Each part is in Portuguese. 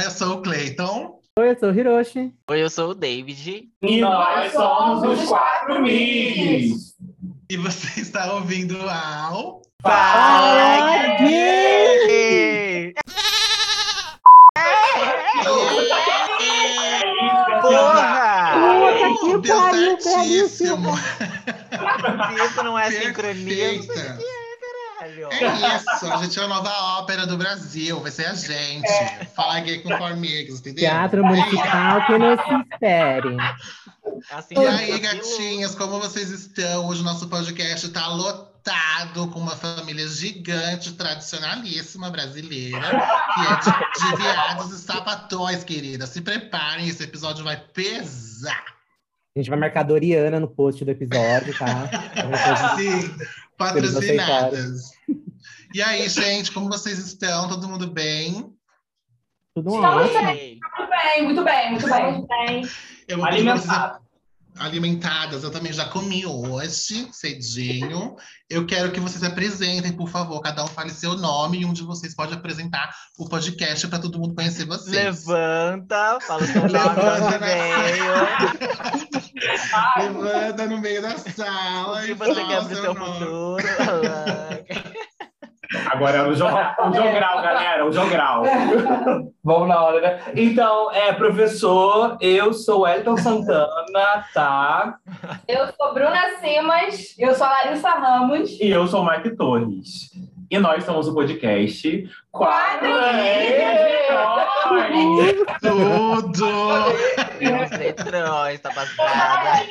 Olá, eu sou o Cleiton. Oi, eu sou o Hiroshi. Oi, eu sou o David. E nós somos os quatro migs. E você está ouvindo ao. Fala Gay! Porra! Puta que Deu pariu, isso não é sincronia, é. É isso, a gente é a nova ópera do Brasil, vai ser a gente. Fala gay com formigos, entendeu? Teatro municipal que não se espere. Assim, E aí, aquilo- gatinhas, como vocês estão? Hoje o nosso podcast está lotado com uma família gigante, tradicionalíssima brasileira, que é de, de viados e sapatões, querida. Se preparem, esse episódio vai pesar. A gente vai marcar Doriana no post do episódio, tá? Sim, patrocinadas. E aí, gente, como vocês estão? Todo mundo bem? Tudo Estamos ótimo. Ei, Muito bem, muito bem, muito bem. bem. Eu vou Alimentado. Alimentadas. Eu também já comi hoje, cedinho. Eu quero que vocês se apresentem, por favor. Cada um fale seu nome e um de vocês pode apresentar o podcast para todo mundo conhecer vocês. Levanta, fala o seu nome, Levanta Levanta no meio da sala o e que você quer pro seu seu futuro. Agora é o, jo o jogral, galera, o jogral. Vamos na hora, né? Então, é, professor, eu sou Elton Santana, tá? Eu sou Bruna Simas, eu sou a Larissa Ramos. E eu sou o Mike Torres. E nós somos o podcast Quatro Migs. Tudo! Letrões, tá passada.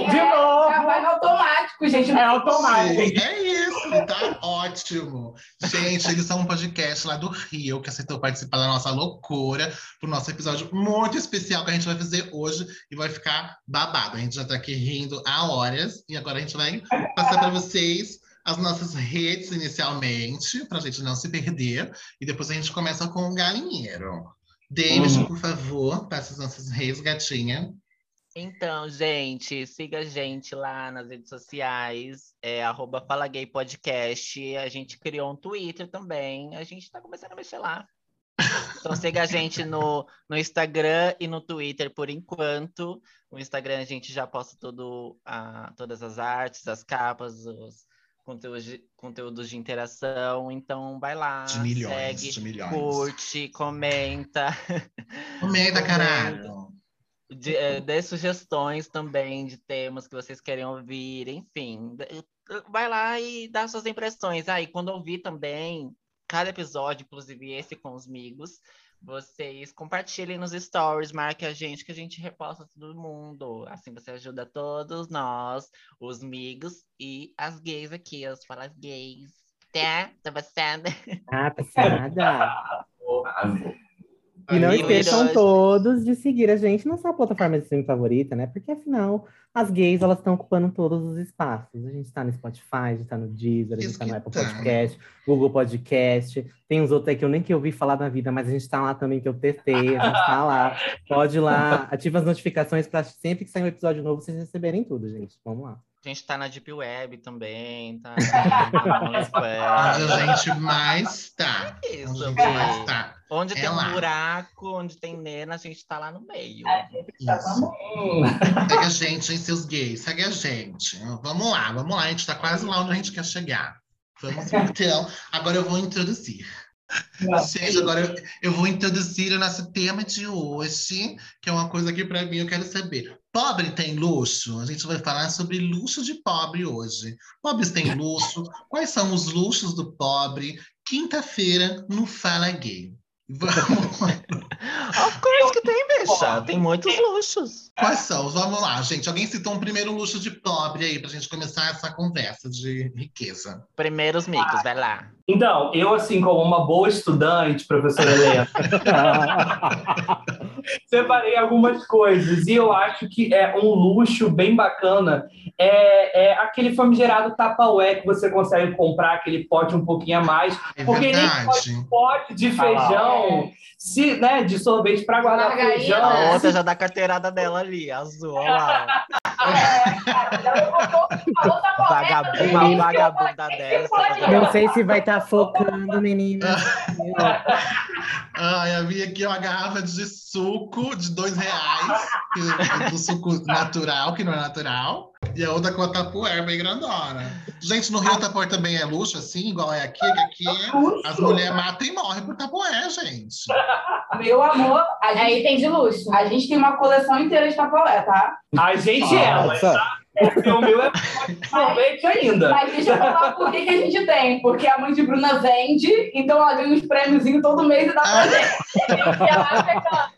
De novo. Já vai no automático, gente. É automático. Sim, é isso, tá ótimo. Gente, eles são um podcast lá do Rio que aceitou participar da nossa loucura pro nosso episódio muito especial que a gente vai fazer hoje e vai ficar babado. A gente já tá aqui rindo há horas e agora a gente vai passar para vocês as nossas redes inicialmente, pra gente não se perder, e depois a gente começa com o galinheiro. David, Uhum. por favor, passa as nossas redes, gatinha. Então, gente, siga a gente lá nas redes sociais, é arroba Fala Gay Podcast. A gente criou um Twitter também, a gente tá começando a mexer lá. Então siga a gente no, no Instagram e no Twitter por enquanto. No Instagram a gente já posta tudo, a, todas as artes, as capas, os conteúdos de, conteúdos de interação. Então vai lá, De milhões, segue, de milhões. curte, comenta. Comenta, caralho. De, dê sugestões também de temas que vocês querem ouvir, enfim. Vai lá e dá suas impressões. Aí, quando ouvir também, cada episódio, inclusive esse com os amigos, vocês compartilhem nos stories, marque a gente que a gente reposta todo mundo. Assim você ajuda todos nós, os amigos e as gays aqui, as falas gays. Tá? Tá passando? Ah, passada. E não esqueçam todos de seguir a gente na sua plataforma de streaming favorita, né? Porque afinal, as gays elas estão ocupando todos os espaços. A gente tá no Spotify, a gente tá no Deezer, a gente Isso tá no Apple. Podcast, Google Podcast. Tem uns outros aí que eu nem que ouvi falar na vida, mas a gente tá lá também que eu testei, a gente tá lá. Pode ir lá, ativa as notificações para sempre que sair um episódio novo vocês receberem tudo, gente. Vamos lá. A gente tá na Deep Web também, tá? Onde a gente mais tá. Isso, Onde a gente mais tá. Onde É tem lá. um buraco, onde tem nena, a gente tá lá no meio. Isso. Hum. Segue a gente, hein, seus gays. Segue a gente. Vamos lá, vamos lá. A gente tá quase lá onde a gente quer chegar. Vamos então. Agora eu vou introduzir. Gente, agora eu, eu vou introduzir o nosso tema de hoje, que é uma coisa que para mim eu quero saber. Pobre tem luxo? A gente vai falar sobre luxo de pobre hoje. Pobres têm luxo? Quais são os luxos do pobre? Quinta-feira no Fala Gay. Vamos Of course que tem, bicha. Tem muitos luxos. Quais são? Vamos lá, gente. Alguém citou um primeiro luxo de pobre aí, pra gente começar essa conversa de riqueza. Primeiros micos, vai lá. Então, eu, assim, como uma boa estudante, professora Helena, separei algumas coisas e eu acho que é um luxo bem bacana. É, é aquele famigerado Tupperware que você consegue comprar aquele pote um pouquinho a mais, É Porque nem verdade. pote de feijão, se, né, de sorvete para guardar Margarina. Feijão. A outra já dá carteirada dela ali, azul, olha lá. É, tá Vagabunda, vagabunda dessa. Não sei se vai estar focando, menina. Ai, eu vi aqui uma garrafa de suco de dois reais, do suco natural, que não é natural, e a outra com a tapuer bem grandona. Gente, no Rio a tapuer também é luxo, assim, igual é aqui, que aqui as mulheres matam e morrem por tapuer, gente. Meu amor, a Aí gente, tem de luxo. a gente tem uma coleção inteira de tapoé, tá? A gente é, mas Nossa. tá? O meu é sorvete ainda. Mas deixa eu falar por que, que a gente tem. Porque a mãe de Bruna vende, então ela ganha uns prêmiozinhos todo mês e dá pra gente. E ela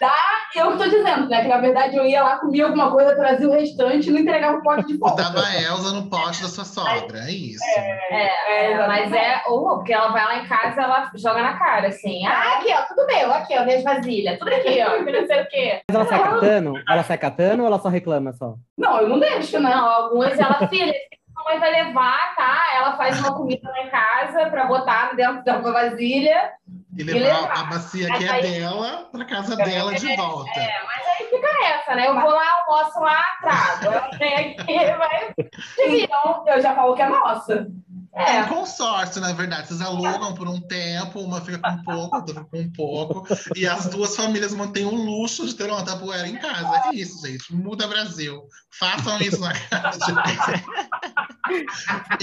Dá, eu que tô dizendo, né? Que na verdade eu ia lá, comia alguma coisa, trazia o restante e não entregava o pote de volta. Botava a Elza no pote da sua sogra, é isso. É, é, mas é, ou porque ela vai lá em casa ela joga na cara, assim. Ah, aqui, ó, tudo meu, aqui, ó, minhas vasilhas, tudo aqui, ó, não sei o quê. Mas ela sai catando? Ela sai catando ou ela só reclama só? Não, eu não deixo, né? Não, algumas ela, filha, a mãe vai levar, tá? Ela faz uma comida lá em casa pra botar dentro da vasilha. E levar levar. a bacia que é Aí- dela pra casa dela de volta. É, mas aí fica nessa, né? Eu vou lá, almoço lá, trago. Ela vem aqui, vai. Então, eu já falo que é nossa. É um consórcio, na verdade. Vocês alugam por um tempo, uma fica com pouco, outra fica com pouco. E as duas famílias mantêm o luxo de ter uma tapoeira em casa. É isso, gente. Muda Brasil. Façam isso na casa.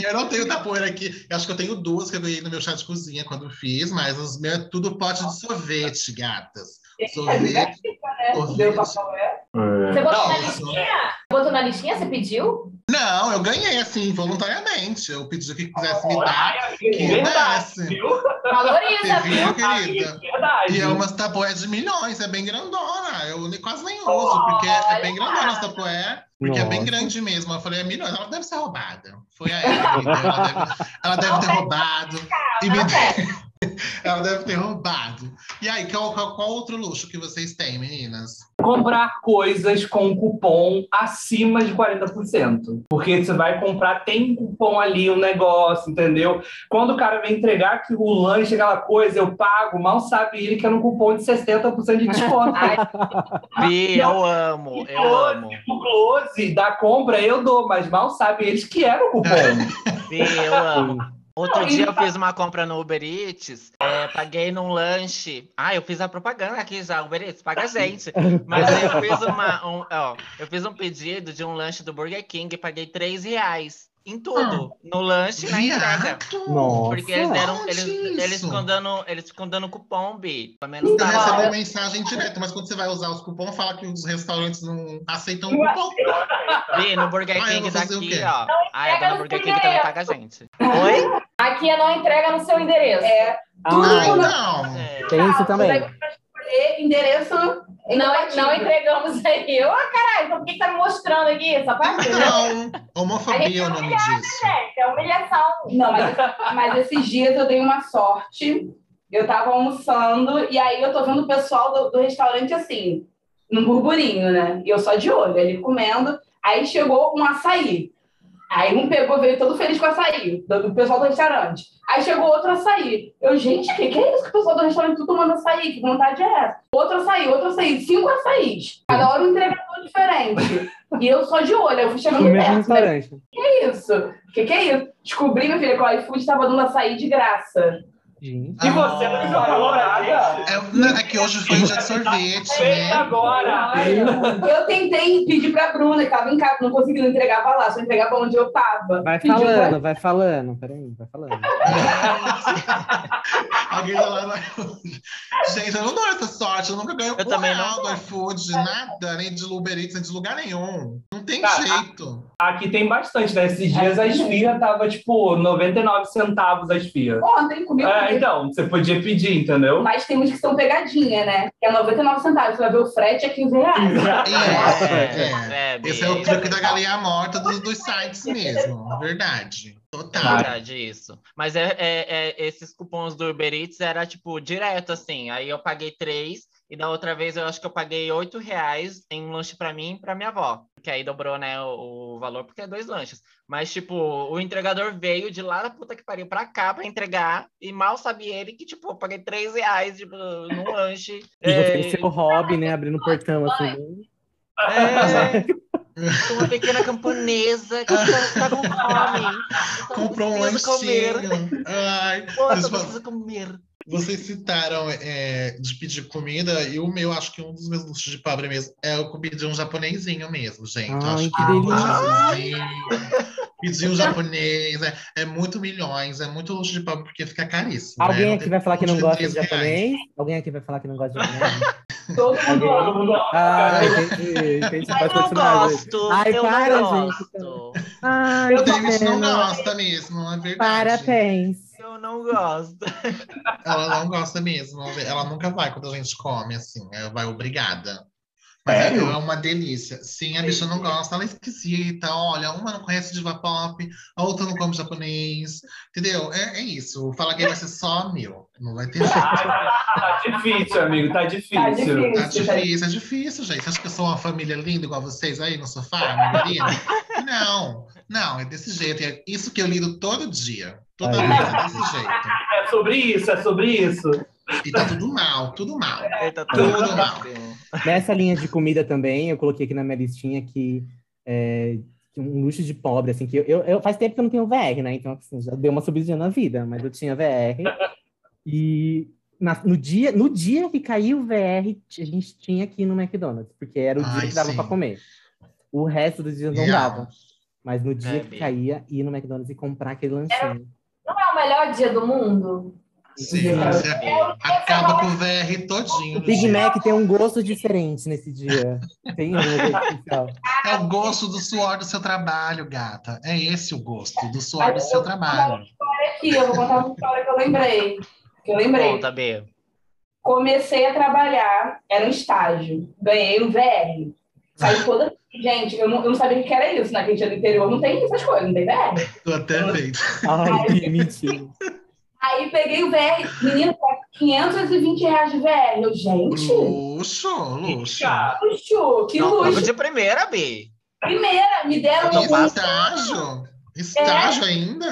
Eu não tenho tapoeira aqui. Eu acho que eu tenho duas que eu ganhei no meu chá de cozinha quando fiz, mas meus é tudo pote de sorvete, gatas. Sorvete. Deu sorvete. tapoé. Você botou Não, na eu listinha? Botou na listinha? Você pediu? Não, eu ganhei assim, voluntariamente. Eu pedi que quisesse me dar. Que desce. viu? Valoriza, Você viu? querida? E é umas tapoé de milhões, é bem grandona. Eu quase nem uso, porque é bem grandona essa tapoé. Porque é bem Nossa. grande mesmo. Eu falei, é milhões, ela deve ser roubada. Foi a ela deu, ela deve, ela deve ter roubado. E me ela deve ter roubado. E aí, qual, qual, qual outro luxo que vocês têm, meninas? comprar coisas com cupom acima de 40%. Porque você vai comprar, tem cupom ali, um negócio, entendeu? Quando o cara vem entregar que o lanche, aquela coisa, eu pago, mal sabe ele que é no cupom de 60% de desconto. Bi, eu amo, eu amo. o close da compra eu dou, mas mal sabe eles que era o cupom. Bi, eu amo. Outro Não, dia eu fiz uma compra no Uber Eats, é, paguei num lanche. Ah, eu fiz a propaganda aqui já, Uber Eats, paga a gente. Mas eu fiz uma, um, ó, eu fiz um pedido de um lanche do Burger King e paguei 3 reais em tudo. No lanche e na entrega. Viado! Nossa. Porque eles deram. Eles, eles, ficam dando, eles ficam dando cupom, Bi. Pelo menos Você tá recebe lá. mensagem direta, mas quando você vai usar os cupons, fala que os restaurantes não aceitam o cupom. Bi, no Burger Ah, King vou fazer o daqui, quê? ó. Ah, dona no Burger King também paga a gente. Oi? Aqui é não entrega no seu endereço. É, Ai, Ah, não! É. tem isso também. Endereço Não, não entregamos aí. Eu, ah, caralho, então por que que tá me mostrando aqui essa parte? Não! Homofobia gente é o é nome disso. gente. É humilhação. Não, mas, mas esses dias eu dei uma sorte. Eu tava almoçando e aí eu tô vendo o pessoal do, do restaurante assim, num burburinho, né? E eu só de olho, ele comendo. Aí chegou um açaí. Aí um pegou, veio todo feliz com açaí, do, do pessoal do restaurante. Aí chegou outro açaí. Eu, gente, o que, que é isso que o pessoal do restaurante tudo tomando açaí? Que vontade é essa? Outro açaí, outro açaí. Cinco açaís. Cada hora um entregador diferente. E eu só de olho, eu fui chegando perto. né? Que isso? O que, que é isso? Descobri, minha filha, que o iFood estava dando açaí de graça. Gente. E você não Ah. falou nada? É, não, é que hoje foi um dia de sorvete, né? agora! Eu tentei pedir pra Bruna, que tava em casa, não conseguindo entregar pra lá, só entregava onde eu tava. Vai Pediu pra- falando, vai falando. Peraí, vai falando. Alguém tá lá na... Gente, eu não dou essa sorte, eu nunca ganho Eu um também não real do dou. iFood, nada, nem de Uber Eats, nem de lugar nenhum. Não tem Tá. jeito. Aqui tem bastante, né? Esses dias a esfirra tava, tipo, 99 centavos a esfirra. Ontem comigo. É, então, você podia pedir, entendeu? Mas tem uns que são pegadinha, né? Que é 99 centavos. Você vai ver o frete é 15 reais. É, É, é. é, Bi. Esse é o truque da galinha morta dos, dos sites mesmo. Verdade. É Total. verdade, isso. Mas é, é- é- esses cupons do Uber Eats era, tipo, direto, assim. Aí eu paguei três, e da outra vez eu acho que eu paguei oito reais em um lanche pra mim e pra minha avó. Que aí dobrou, né, o, o valor, porque é dois lanches. Mas, tipo, o entregador veio de lá da puta que pariu pra cá pra entregar, e mal sabia ele que, tipo, eu paguei três reais, tipo, num lanche. E você É, tem seu hobby, né? Abrindo o portão assim. é, uma pequena camponesa que está com fome. Comprou um lanchinho. Ai, Pô, preciso comer. Vocês citaram é, de pedir comida, e o meu, acho que um dos meus luxos de pobre mesmo é eu pedir um japonesinho mesmo, gente. Ai, acho que um delícia. luxozinho. Pedir um japonês, é, é muito milhões, é muito luxo de pobre, porque fica caríssimo. né? Alguém Não aqui vai falar que não gosta de 10 reais. japonês? Alguém aqui vai falar que não gosta de japonês? Todo mundo Ah, entendi. entendi. Ai, não gente. gosto. Ai, eu para, não gente. gosto. Ai, O que David não gosta mesmo, é verdade. Parabéns. Eu não gosto. Ela não gosta mesmo. Ela nunca vai quando a gente come, assim. Ela vai obrigada. Mas é, Sério? é uma delícia. Sim, a bicha não gosta, ela é esquisita. Olha, uma não conhece diva pop, a outra não come japonês. Entendeu? É, é isso. O Fala Gay vai ser só meu. Não vai ter jeito. Tá difícil, amigo, tá difícil. Tá difícil. Tá difícil, é difícil, gente. Você acha que eu sou uma família linda igual vocês aí no sofá, Margarida? Não, não, é desse jeito. É isso que eu lido todo dia. Toda é desse jeito. É sobre isso, é sobre isso. E tá tudo mal, tudo mal. Eita, Tudo tudo mal. Nessa linha de comida também, eu coloquei aqui na minha listinha que é, um luxo de pobre, assim, que eu, eu, faz tempo que eu não tenho VR, né? Então, assim, já deu uma subidinha na vida, mas eu tinha VR. E na- no, dia, no dia que caiu o VR, a gente tinha que ir no McDonald's, porque era o dia Ai, que dava para comer. O resto dos dias não dava. Mas no dia É, que caía, ir no McDonald's e comprar aquele lanchinho. Não é o melhor dia do mundo? Sim, Sim. você acaba com o VR todinho. O Big dia. Mac tem um gosto diferente nesse dia. Tem um. É o gosto do suor do seu trabalho, gata. É esse o gosto, do suor do seu trabalho. Aqui, eu vou contar uma história que eu lembrei. Que eu lembrei. Conta, B. Comecei a trabalhar, era um estágio. Ganhei um VR. Saí toda. Gente, eu não, eu não sabia o que era isso, né? Que a gente é do interior não tem essas coisas, não tem VR. Tô até vendo. Ai, que mentira. Aí peguei o VR, menino, tá 520 reais de VR. Eu, gente, Luxo, luxo. luxo, que Não, luxo. de primeira, B. Primeira, me deram Não um. Estágio? Estágio ainda?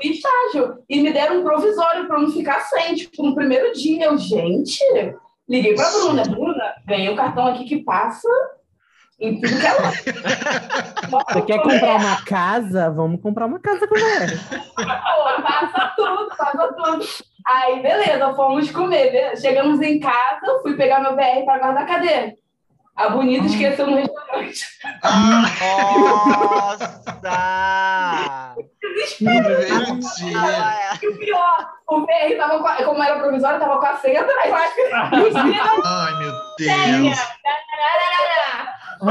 estágio e me deram um provisório para eu não ficar sem, tipo, no primeiro dia. Eu, gente, liguei pra Bruna. Bruna, ganhei um cartão aqui que passa em tudo que é lá. Você quer comprar uma casa? Vamos comprar uma casa com. Pô, passa tudo, passa tudo. Aí, beleza, fomos comer. beleza? Chegamos em casa, fui pegar meu VR para guardar. Cadê? A bonita esqueceu no restaurante. Nossa! Ah, E o pior, o VR tava com a, como era provisório, tava com a senha atrás. Ai, meu Deus.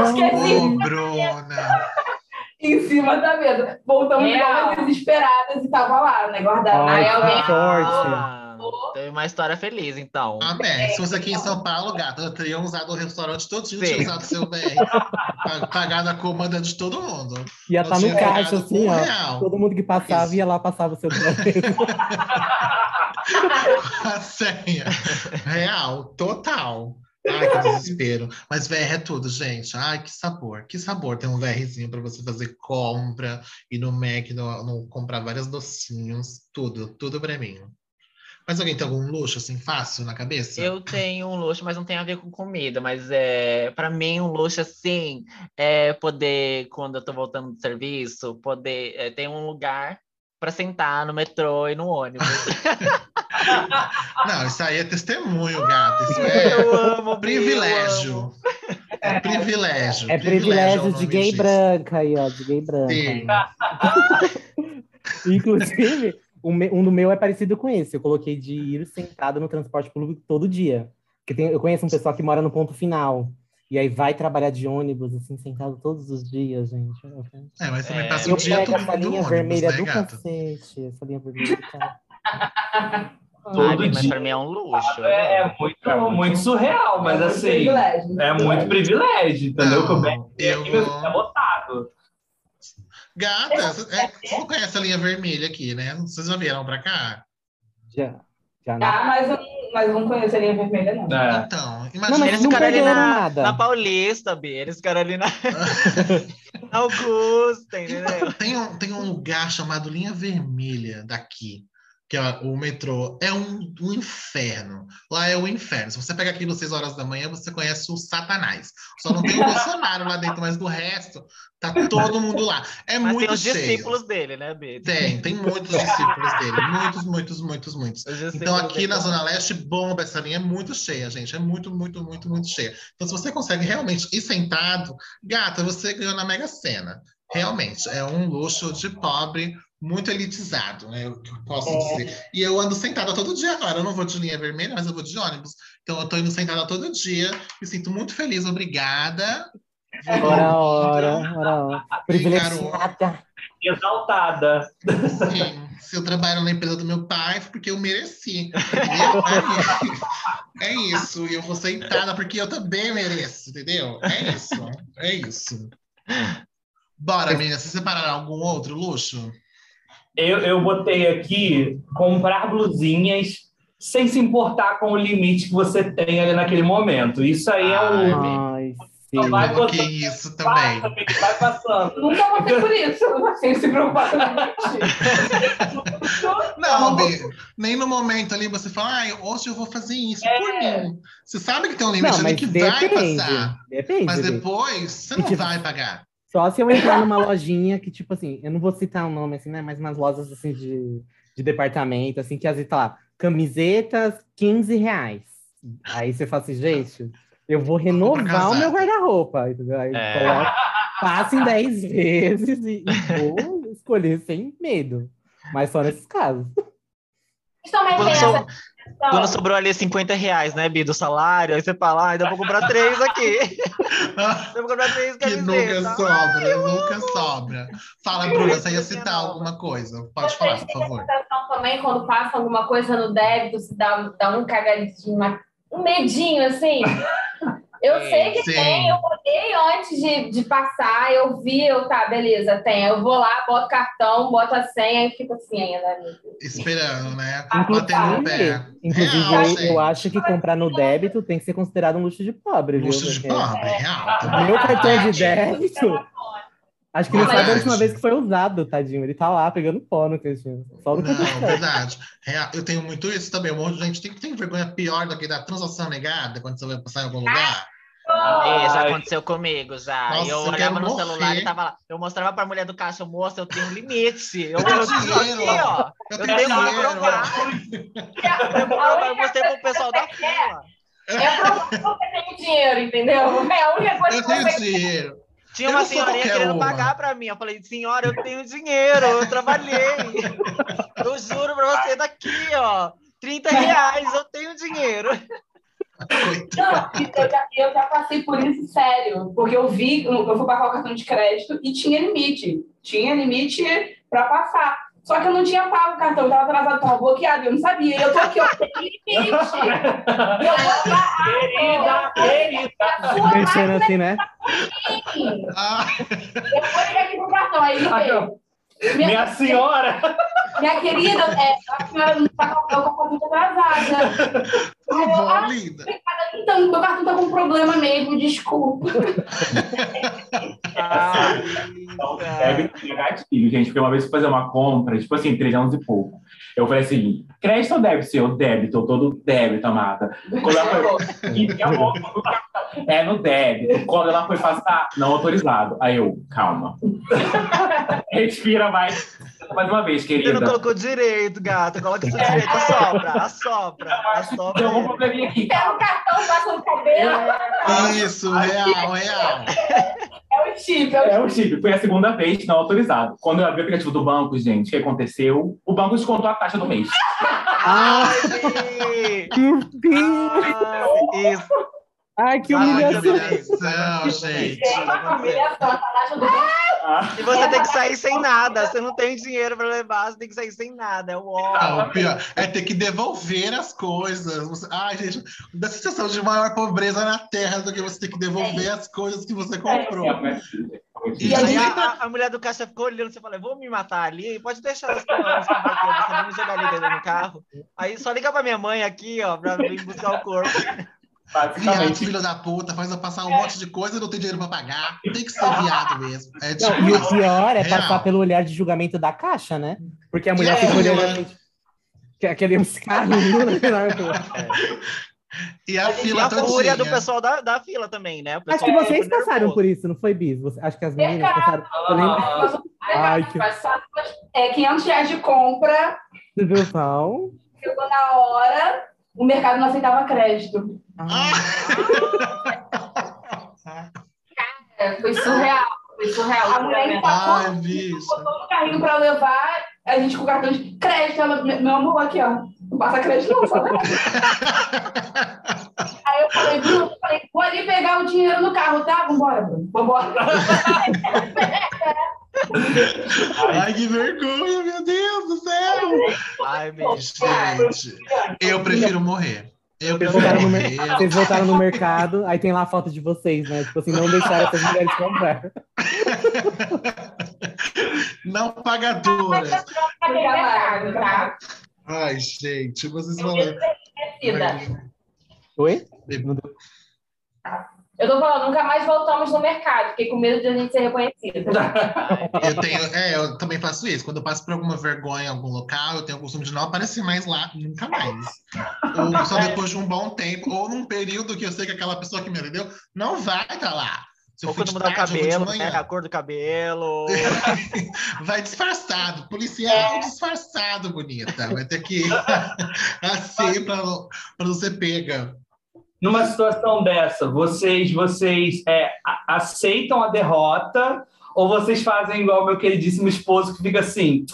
Esqueci Ô, Bruna. em cima da mesa. Voltamos igual desesperadas e tava lá, né? Guardado. Ai, Aí alguém- sorte. ah, Teve uma história feliz, então. Amém. Se fosse aqui em São Paulo, gata, eu teria usado o restaurante todinho, tinha Sim. usado seu pa- Pagado a comanda de todo mundo. Ia estar no tinha caixa, assim, ó. real. Todo mundo que passava Isso. ia lá, passava o seu boleto. A senha. Real, total. Ai, que desespero. Mas VR é tudo, gente. Ai, que sabor. Que sabor ter um VRzinho para você fazer compra, ir no Mac, no, no- comprar vários docinhos. Tudo, tudo para mim. Mas alguém tem algum luxo, assim, fácil na cabeça? Eu tenho um luxo, mas não tem a ver com comida. Mas é, para mim, um luxo assim é poder, quando eu tô voltando do serviço, poder é, ter um lugar para sentar no metrô e no ônibus. Não, isso aí é testemunho, gato. Isso é eu amo privilégio. amo. É privilégio. É é privilégio o de gay disso. branca aí, ó, de gay branca. Sim. Inclusive, um do meu é parecido com esse. Eu coloquei de ir sentado no transporte público todo dia. Porque tem- eu conheço um pessoal que mora no ponto final. E aí vai trabalhar de ônibus, assim, sentado todos os dias, gente. Eu, É, mas também É. passa o dia pego todo essa linha ônibus, vermelha né, do gata? cacete. Essa linha vermelha do cacete. Todo Ai, mas dia. para mim é um luxo. eu É, amo. é muito, muito surreal, mas assim, Privilégio. é muito privilégio, entendeu? Não, aqui eu é lotado. Gata, você é, você não conhece a linha vermelha aqui, né? Vocês já vieram pra cá? Já, já não. Tá, mas eu, mas eu não conheço a linha vermelha, não. É. Então, imagina. mas Eles ficaram ali na, na Paulista, Bi. Eles ficaram ali na na Augusta, entendeu? Tem um, tem um lugar chamado Linha Vermelha daqui. Que ó, o metrô é um, um inferno. Lá é o inferno. Se você pega aqui às 6 horas da manhã, você conhece o Satanás. Só não tem o Bolsonaro lá dentro, mas do resto, tá todo mundo lá. É Mas muito tem os cheio. discípulos dele, né, Bito? Tem, tem muitos discípulos dele. Muitos, muitos, muitos, muitos. Então aqui na Zona Leste bomba essa linha, é muito cheia, gente. É muito, muito, muito, muito cheia. Então, se você consegue realmente ir sentado, gata, você ganhou na Mega Sena. Realmente, é um luxo de pobre muito elitizado, né? O que eu posso dizer. E eu ando sentada todo dia agora. Eu não vou de linha vermelha, mas eu vou de ônibus. Então eu tô indo sentada todo dia. Me sinto muito feliz, obrigada. Ora, ora, ora, ora. Privilegiada. Exaltada. Sim, se eu trabalho na empresa do meu pai, foi porque eu mereci. Entendeu? É, é isso. E eu vou sentada porque eu também mereço, entendeu? É isso. É isso. Bora, menina, vocês separaram algum outro luxo? Eu, eu botei aqui comprar blusinhas sem se importar com o limite que você tem ali naquele momento. Isso aí é o. Ai, sim. vai Eu botar- coloquei isso Vai, também. vai passando. Nunca passei por isso, sem se preocupar com Não, Bi, nem no momento ali você fala, ai, hoje eu vou fazer isso É. por mim. Você sabe que tem um limite Não, ali que vai depende. passar. Depende. Mas depois você não vai pagar. Só se eu entrar numa lojinha que, tipo assim, eu não vou citar o nome, assim, né? Mas umas lojas, assim, de, de departamento, assim, que às vezes tá lá, camisetas, 15 reais. Aí você fala assim, gente, eu vou renovar o meu guarda-roupa, entendeu? Aí É. coloco, passo em 10 vezes e, e vou escolher sem medo. Mas só nesses casos. Quando, so- essa questão. quando sobrou ali 50 reais, né, Bi, do salário, aí você fala, ah, ainda vou comprar três aqui. Ainda vou comprar três Que nunca sobra, nunca sobra. Fala, Bruna, você ia citar alguma coisa? Pode falar, por favor. sensação também, quando passa alguma coisa no débito, se dá, dá um cagadinho, um medinho, assim. Eu Sim, sei que sim. tem, eu olhei antes de, de passar, eu vi, eu, tá, beleza, tem. Eu vou lá, boto cartão, boto a senha e fico assim ainda. amigo. Esperando, né? Inclusive- Batendo o pé. Inclusive, Real, eu, eu acho que comprar no débito tem que ser considerado um luxo de pobre, viu? Luxo de Porque pobre, real. também. Meu cartão de débito, acho que não sabe a última vez que foi usado, tadinho. Ele tá lá pegando pó no queixinho. Só no Não, verdade. Real, eu tenho muito isso também. Um monte de gente tem, tem vergonha pior do que da transação negada quando você vai passar em algum lugar. É, já aconteceu comigo, já. Nossa, eu eu olhava no morrer. celular e tava lá. Eu mostrava pra mulher do caixa, moça, eu tenho um limite. Eu, Eu eu dinheiro. aqui, ó. Eu Eu tenho dinheiro. provar. Eu provar. Eu mostrei pro pessoal da fila. É provar que você tem dinheiro, entendeu? É a única coisa Eu que tenho você dinheiro. Tinha Eu uma senhorinha querendo uma. pagar pra mim. Eu falei, senhora, eu tenho dinheiro, eu trabalhei. Eu juro pra você daqui, ó. 30 reais, eu tenho dinheiro. Não, eu já, eu já passei por isso sério, porque eu vi, eu fui pagar o cartão de crédito e tinha limite. Tinha limite para passar. Só que eu não tinha pago o cartão, eu estava atrasado, estava bloqueado, eu não sabia. E eu tô aqui, ó, tem limite. Eu Querida, querida. a sua Mexendo assim, né? Ah, eu vou ligar aqui pro cartão, aí ele veio. Minha, Minha senhora. minha querida, é, a senhora não está com o cartão muito atrasada. por favor, linda. Então, meu cartão tá com problema mesmo, desculpa. Débito é gatilho, gente, porque uma vez eu fui fazer uma compra, tipo assim, 300 e pouco. Eu falei assim, crédito ou débito? Eu, débito, eu tô do débito, amada. Quando ela foi, é no débito. Quando ela foi passar, não autorizado. Aí eu, calma. Respira mais. Mais uma vez, Você não querida. colocou direito, gato. Coloca isso direito. Assopra, assopra. Assopra. Tem algum probleminha aqui. Pega o cartão, passa no cabelo. Isso, real, real. É o chip, é o É chip. Foi a segunda vez não autorizado. Quando eu abri o aplicativo do banco, gente, o que aconteceu? O banco descontou a taxa do mês. Ai, meu Deus! ai, isso. Ai, que Ai, humilhação! que Humilhação, gente. É E você tem que sair sem nada. Você não tem dinheiro pra levar, você tem que sair sem nada. É o ó. Não, pior é ter que devolver as coisas. Ai, gente, dá sensação de maior pobreza na Terra do que você ter que devolver as coisas que você comprou. é, mas- E a aí gente- a, a mulher do caixa ficou olhando, você fala, vou me matar ali, pode deixar os colonos que você vai me jogar ali dentro do carro. Aí só liga pra minha mãe aqui, ó, pra vir buscar o corpo. Viado, filho da puta, faz eu passar um monte de coisa e não tem dinheiro pra pagar. Tem que ser viado mesmo. É Não, tipo e o pior é Real. passar pelo olhar de julgamento da caixa, né? Porque a mulher É, fica olhando eu- assim, Que é aquele carrinho, né? E a E fila a fúria do todinha. pessoal da, da fila também, né? O Acho que vocês passaram por isso, não foi, Bis? Você- Acho que as meninas passaram. Eu lembro Ai, que- É 500 reais de compra, do pessoal. chegou na hora, o mercado não aceitava crédito. Ah, É, foi surreal. Foi surreal. A mulher né? empacou, bicho. botou no carrinho pra levar, a gente com o cartão de crédito, ela, meu amor, aqui, ó. Não passa crédito, não, débito. Aí eu falei, Bruno, eu falei, vou ali pegar o dinheiro no carro, tá? Vambora, Bruno. Vambora. Ai, que vergonha, meu Deus do céu. Ai, bicho. Gente, eu prefiro morrer. Eu Vocês voltaram, no mer- vocês voltaram no mercado, aí tem lá a foto de vocês, né? Tipo assim, não deixaram essas mulheres comprar. Não pagadoras. Mercado, tá? Ai, gente, vocês falando. Esquecida. Oi? Eu tô falando, nunca mais voltamos no mercado. Fiquei com medo de a gente ser reconhecida. Eu tenho, é, eu também faço isso. Quando eu passo por alguma vergonha em algum local, eu tenho o costume de não aparecer mais lá, nunca mais. Ou só depois de um bom tempo, ou num período que eu sei que aquela pessoa que me atendeu não vai estar lá. Se eu Ou quando mudar o cabelo, né? A cor do cabelo. Vai disfarçado, policial disfarçado, bonita. Vai ter que ir assim para não, ser pega. Numa situação dessa, vocês, vocês é, aceitam a derrota ou vocês fazem igual o meu queridíssimo esposo que fica assim?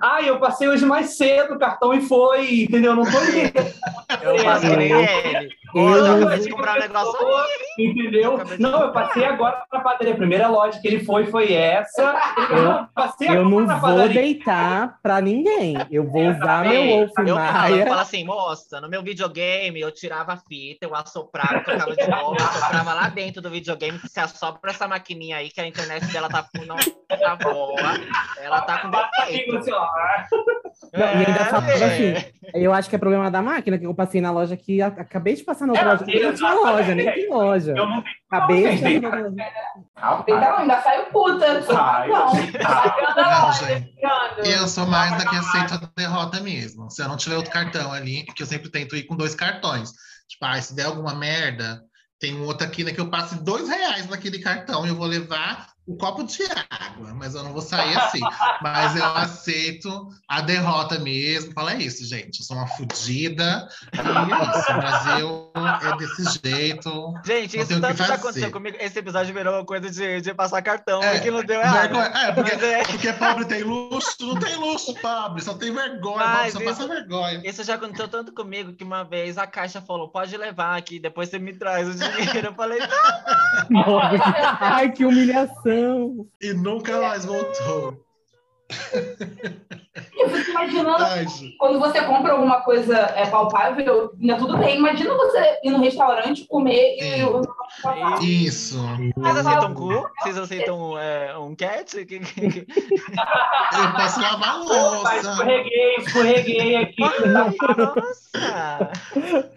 Ah, eu passei hoje mais cedo o cartão e foi, entendeu? Não foi Eu faço que nem ele. Eu eu comprar um negócio. Entendeu? Não, eu passei agora na padaria. A primeira loja que ele foi foi essa. Eu passei Eu não vou padaria. deitar pra ninguém. Eu vou usar meu Ei, Wolf eu, eu falo assim, moça, no meu videogame eu tirava a fita, eu assoprava, eu colocava de novo, eu assoprava lá dentro do videogame, que se assopra essa maquininha aí, que a internet dela tá, não tá boa, ela tá com defeito. Não, e ainda É, fala velho. assim, eu acho que é problema da máquina, que eu passei na loja aqui, a- acabei de passar na outra É, loja, nem tinha loja, nem tem loja. Eu não Acabei de Não, passar na loja. Então, ainda saiu puta. Sai. Não. Eu sou mais da que aceita a derrota mesmo. Se eu não tiver outro cartão ali, que eu sempre tento ir com dois cartões. Tipo, ah, se der alguma merda, tem um outro aqui né, que eu passe dois reais naquele cartão e eu vou levar o copo de água, mas eu não vou sair assim. Mas eu aceito a derrota mesmo. Fala, é isso, gente. Eu sou uma fodida. E é isso. O Brasil é desse jeito. Gente, Não isso tanto já aconteceu comigo. Esse episódio virou uma coisa de, de passar cartão, É, e que não deu errado. É, porque, é- porque pobre tem luxo, não tem luxo, pobre, só tem vergonha, Mas só isso- passa vergonha. Isso já aconteceu tanto comigo que uma vez a caixa falou: pode levar aqui, depois você me traz o dinheiro. Eu falei, Nossa, Ai, que humilhação. E nunca mais voltou. Eu fico imaginando Ai, gente. quando você compra alguma coisa é, palpável, ainda tudo bem. Imagina você ir no restaurante, comer e. Isso. vocês aceitam cu? Vocês aceitam é, um cat? Eu posso lavar a louça. escorreguei, escorreguei aqui. Nossa!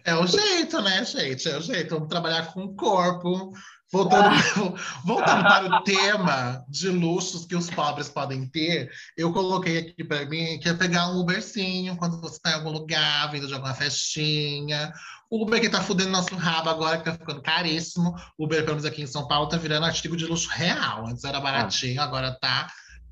É o jeito, né, gente? É o jeito. Vamos trabalhar com o corpo. Voltando, voltando para o tema de luxos que os pobres podem ter, eu coloquei aqui para mim que é pegar um Uberzinho quando você está em algum lugar, vindo de alguma festinha. Uber que tá fudendo nosso rabo agora, que tá ficando caríssimo. Uber, pelo menos aqui em São Paulo, tá virando artigo de luxo real. Antes era baratinho, agora tá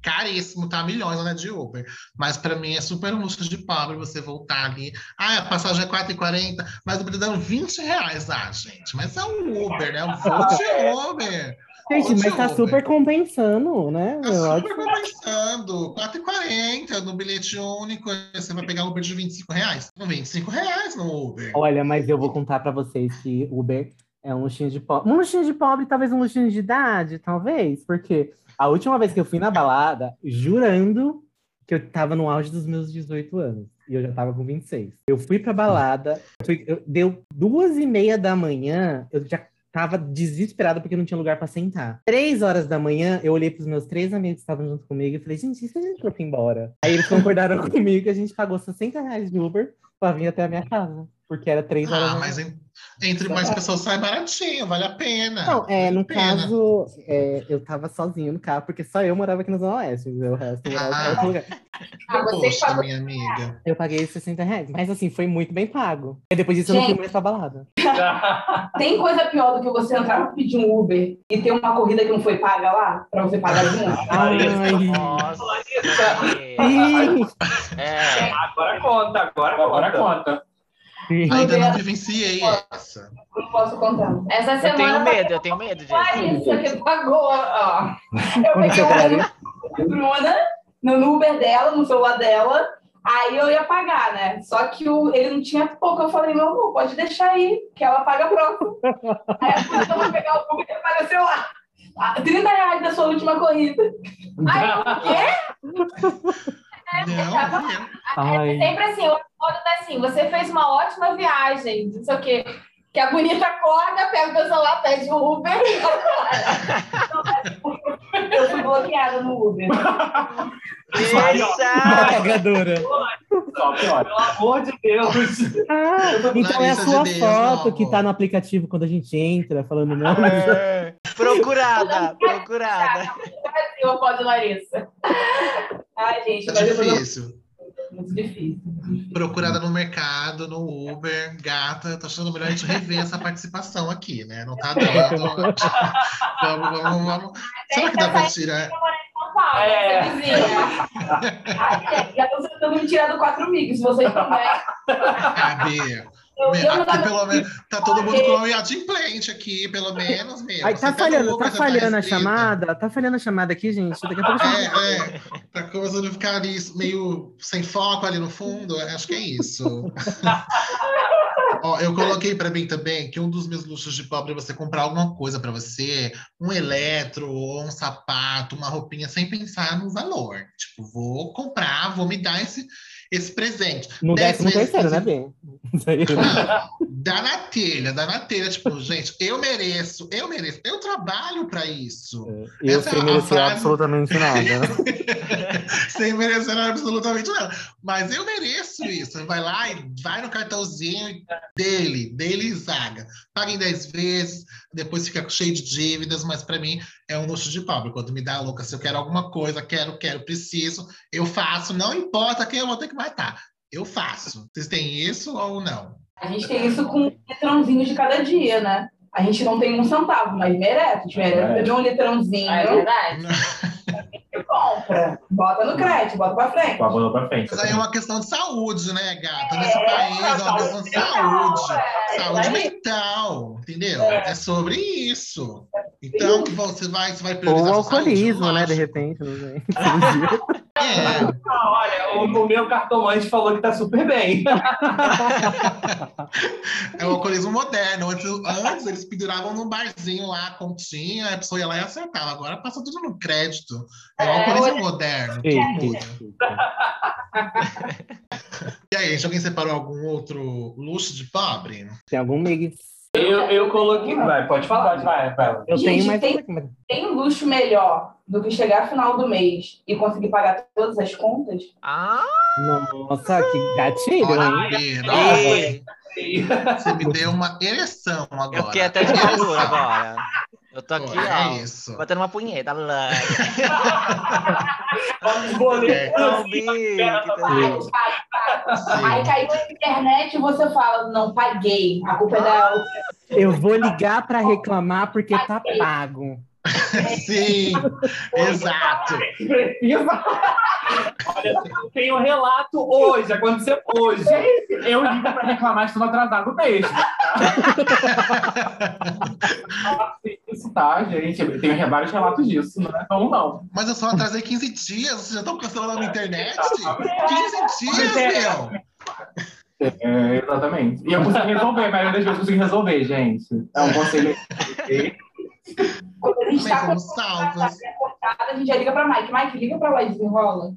caríssimo, tá milhões né, de Uber. Mas para mim é super luxo de pobre você voltar ali. Ah, a passagem é 4,40, mas o Uber dando 20 reais. Ah, gente, mas é um Uber, né? Um de Uber. Gente, mas tá Uber. super compensando, né? Tá Eu super acho- compensando. 4,40 no bilhete único. Você vai pegar Uber de 25 reais. 25 reais no Uber. Olha, mas eu vou contar pra vocês que Uber é um luxinho de pobre. Um luxinho de pobre, talvez um luxinho de idade, talvez, porque a última vez que eu fui na balada, jurando que eu tava no auge dos meus 18 anos. E eu já tava com 26. Eu fui pra balada, fui- eu- deu duas e meia da manhã, eu já tava desesperada porque não tinha lugar pra sentar. Três horas da manhã, eu olhei pros meus três amigos que estavam junto comigo e falei, gente, e se a gente fosse embora? Aí eles concordaram comigo que a gente pagou 60 reais de Uber pra vir até a minha casa. Porque era três horas Ah, da mas, manhã. en- Entre mais pessoas sai baratinho, vale a pena. Não, é, vale no caso, é, eu tava sozinho no carro, porque só eu morava aqui na Zona Oeste, o resto morava em Ah. outro lugar. Ah, Poxa, pagou. minha amiga. Eu paguei 60 reais, mas assim, foi muito bem pago. E depois disso eu não fui Gente. mais pra balada. Tem coisa pior do que você entrar pra pedir um Uber e ter uma corrida que não foi paga lá, pra você pagar junto? Ai, Nossa. É. Agora conta, agora, Agora conta. conta. Ainda não vivenciei essa. Não posso contar. Essa Eu tenho semana medo, eu tenho medo disso. Larissa que pagou, ó. Eu peguei você tá o Bruna no Uber dela, no celular dela. Aí eu ia pagar, né? Só que o, ele não tinha pouco. Eu falei, meu amor, pode deixar aí, que ela paga próximo. Aí eu vou pegar o Uber e apareceu lá. Ah, 30 reais da sua última corrida. Aí o quê? Não, não. ai. Sempre assim, o modo tá assim, você fez uma ótima viagem, não sei o quê. Que a bonita acorda, pega o meu celular, pede o Uber. Eu fui bloqueada no Uber. Pagadora. Pelo amor de Deus. Ah, então é a sua de Deus, foto não, que tá no aplicativo quando a gente entra, falando não. É. Procurada, procurada. Brasil, a foto de Larissa. Ai, gente, Tá mas eu tô difícil. muito difícil. Procurada no mercado, no Uber, gata, tô achando melhor a gente rever essa participação aqui, né? Não tá dando. vamos, vamos, vamos. Será que dá pra tirar? São Paulo, É. você vizinha. Ai, gente, já tentando me tirar do quatro amigos, se vocês também. Ah, Bia. Eu, Meu, eu aqui pelo menos tá todo mundo com o inadimplente aqui, pelo menos. Ai, Você tá pega o falhando, tá falhando a escrita. chamada? Tá falhando a chamada aqui, gente? Daqui a pouco a. É, é. Pra coisa não ficar ali meio sem foco ali no fundo, acho que é isso. Ó, eu coloquei pra mim também que um dos meus luxos de pobre é você comprar alguma coisa pra você, um eletro, ou um sapato, uma roupinha, sem pensar no valor. Tipo, vou comprar, vou me dar esse, esse presente. No Dez décimo vezes terceiro, né, fazer- Bê? Isso aí. Não, dá na telha, dá na telha. Tipo, gente, eu mereço, eu mereço, eu trabalho pra isso. Eu Essa é sem a merecer frase- absolutamente nada. né? Sem merecer absolutamente nada. Mas eu mereço isso. Vai lá e vai no cartãozinho dele, dele e Zaga. Paga em 10 vezes, depois fica cheio de dívidas, mas pra mim é um luxo de pobre. Quando me dá louca, se eu quero alguma coisa, quero, quero, preciso, eu faço, não importa quem eu vou ter que matar. Eu faço. Vocês têm isso ou não? A gente tem isso com um litrãozinho de cada dia, né? A gente não tem um centavo, mas merece. A gente merece Merece. beber um litrãozinho. É verdade. compra. Bota no crédito, bota pra frente. Com a bola pra frente. Mas aí é uma questão de saúde, né, gata? Nesse país é uma questão de saúde. É, Saúde mental, entendeu? É sobre isso. Então, você vai, você vai Ou priorizar o sua saúde, alcoolismo, né? De repente, não sei. É, olha, o, o meu cartomante falou que tá super bem. é o alcoolismo moderno. Antes, antes eles penduravam num barzinho lá, continha, a pessoa ia lá e acertava. Agora passa tudo no crédito. É o É, alcoolismo moderno. Tudo. E aí, gente, alguém separou algum outro luxo de pobre? Tem algum mix. Eu, eu coloquei. Vai, pode falar. Pode, vai, vai. Eu Gente, tenho mais tem- mas- Tem luxo melhor do que chegar no final do mês e conseguir pagar todas as contas? Ah, Nossa, que gatilho, hein? Você me deu uma ereção agora. eu fiquei até de calor agora. Eu tô aqui, Olha, ó, É isso. batendo uma punheta. Lá. É, delícia. sim. Aí caiu na internet e você fala, não paguei, a culpa é da. Eu vou ligar pra reclamar porque tá pago. Sim, exato. Olha, eu tenho um relato hoje, aconteceu hoje. Eu ligo pra reclamar, estou atrasado mesmo. Isso tá, gente. Eu tenho vários relatos disso, não é bom, não. Mas eu só atrasei 15 dias, vocês já estão cancelando na internet? 15 dias, Mas é- meu! É, exatamente. E eu consegui resolver, maioria das vezes eu consegui resolver, gente. É um conselho. Quando a gente Também tá com salvos. cortada, a gente já liga pra Mike. Mike, liga pra lá e desenrola.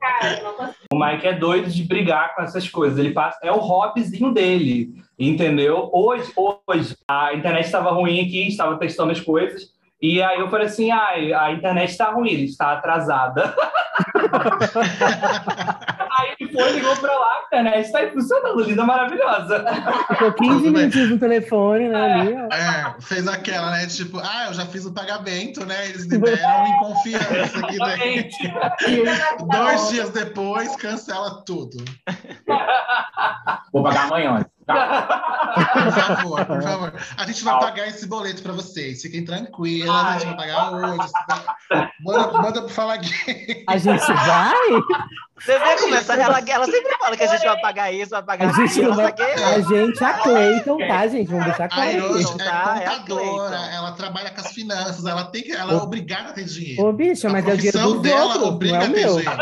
Cara, o Mike é doido de brigar com essas coisas. Ele passa, é o hobbyzinho dele, entendeu? Hoje, hoje a internet estava ruim aqui, estava testando as coisas. E aí eu falei assim, ah, a internet está ruim, está atrasada. Aí ele foi, ligou pra lá, cara, né? Isso tá aí funcionando, linda maravilhosa. Ficou 15 Tudo bem. minutinhos no telefone, né? Ali, ó. É, fez aquela, né? Tipo, ah, eu já fiz o pagamento, né? Eles liberam em confiança aqui, né? Dois dias depois, cancela tudo. Vou pagar amanhã. Tá? Por favor, por favor. A gente vai pagar esse boleto pra vocês. Fiquem tranquilos, a gente vai pagar hoje. Manda, manda pro Fala Gay. A gente vai? Vocês vê como essa ela, ela sempre fala que a gente vai pagar isso, vai pagar A gente vai. A gente, a Cleiton, tá, gente? Vamos deixar A claro Hiroshi aqui. é Tá, é a contadora, Cleiton. ela trabalha com as finanças, ela tem que, ela é obrigada a ter dinheiro. Ô, bicha, mas a é o dinheiro profissão dos dela outros, não obriga é a o ter meu. dinheiro.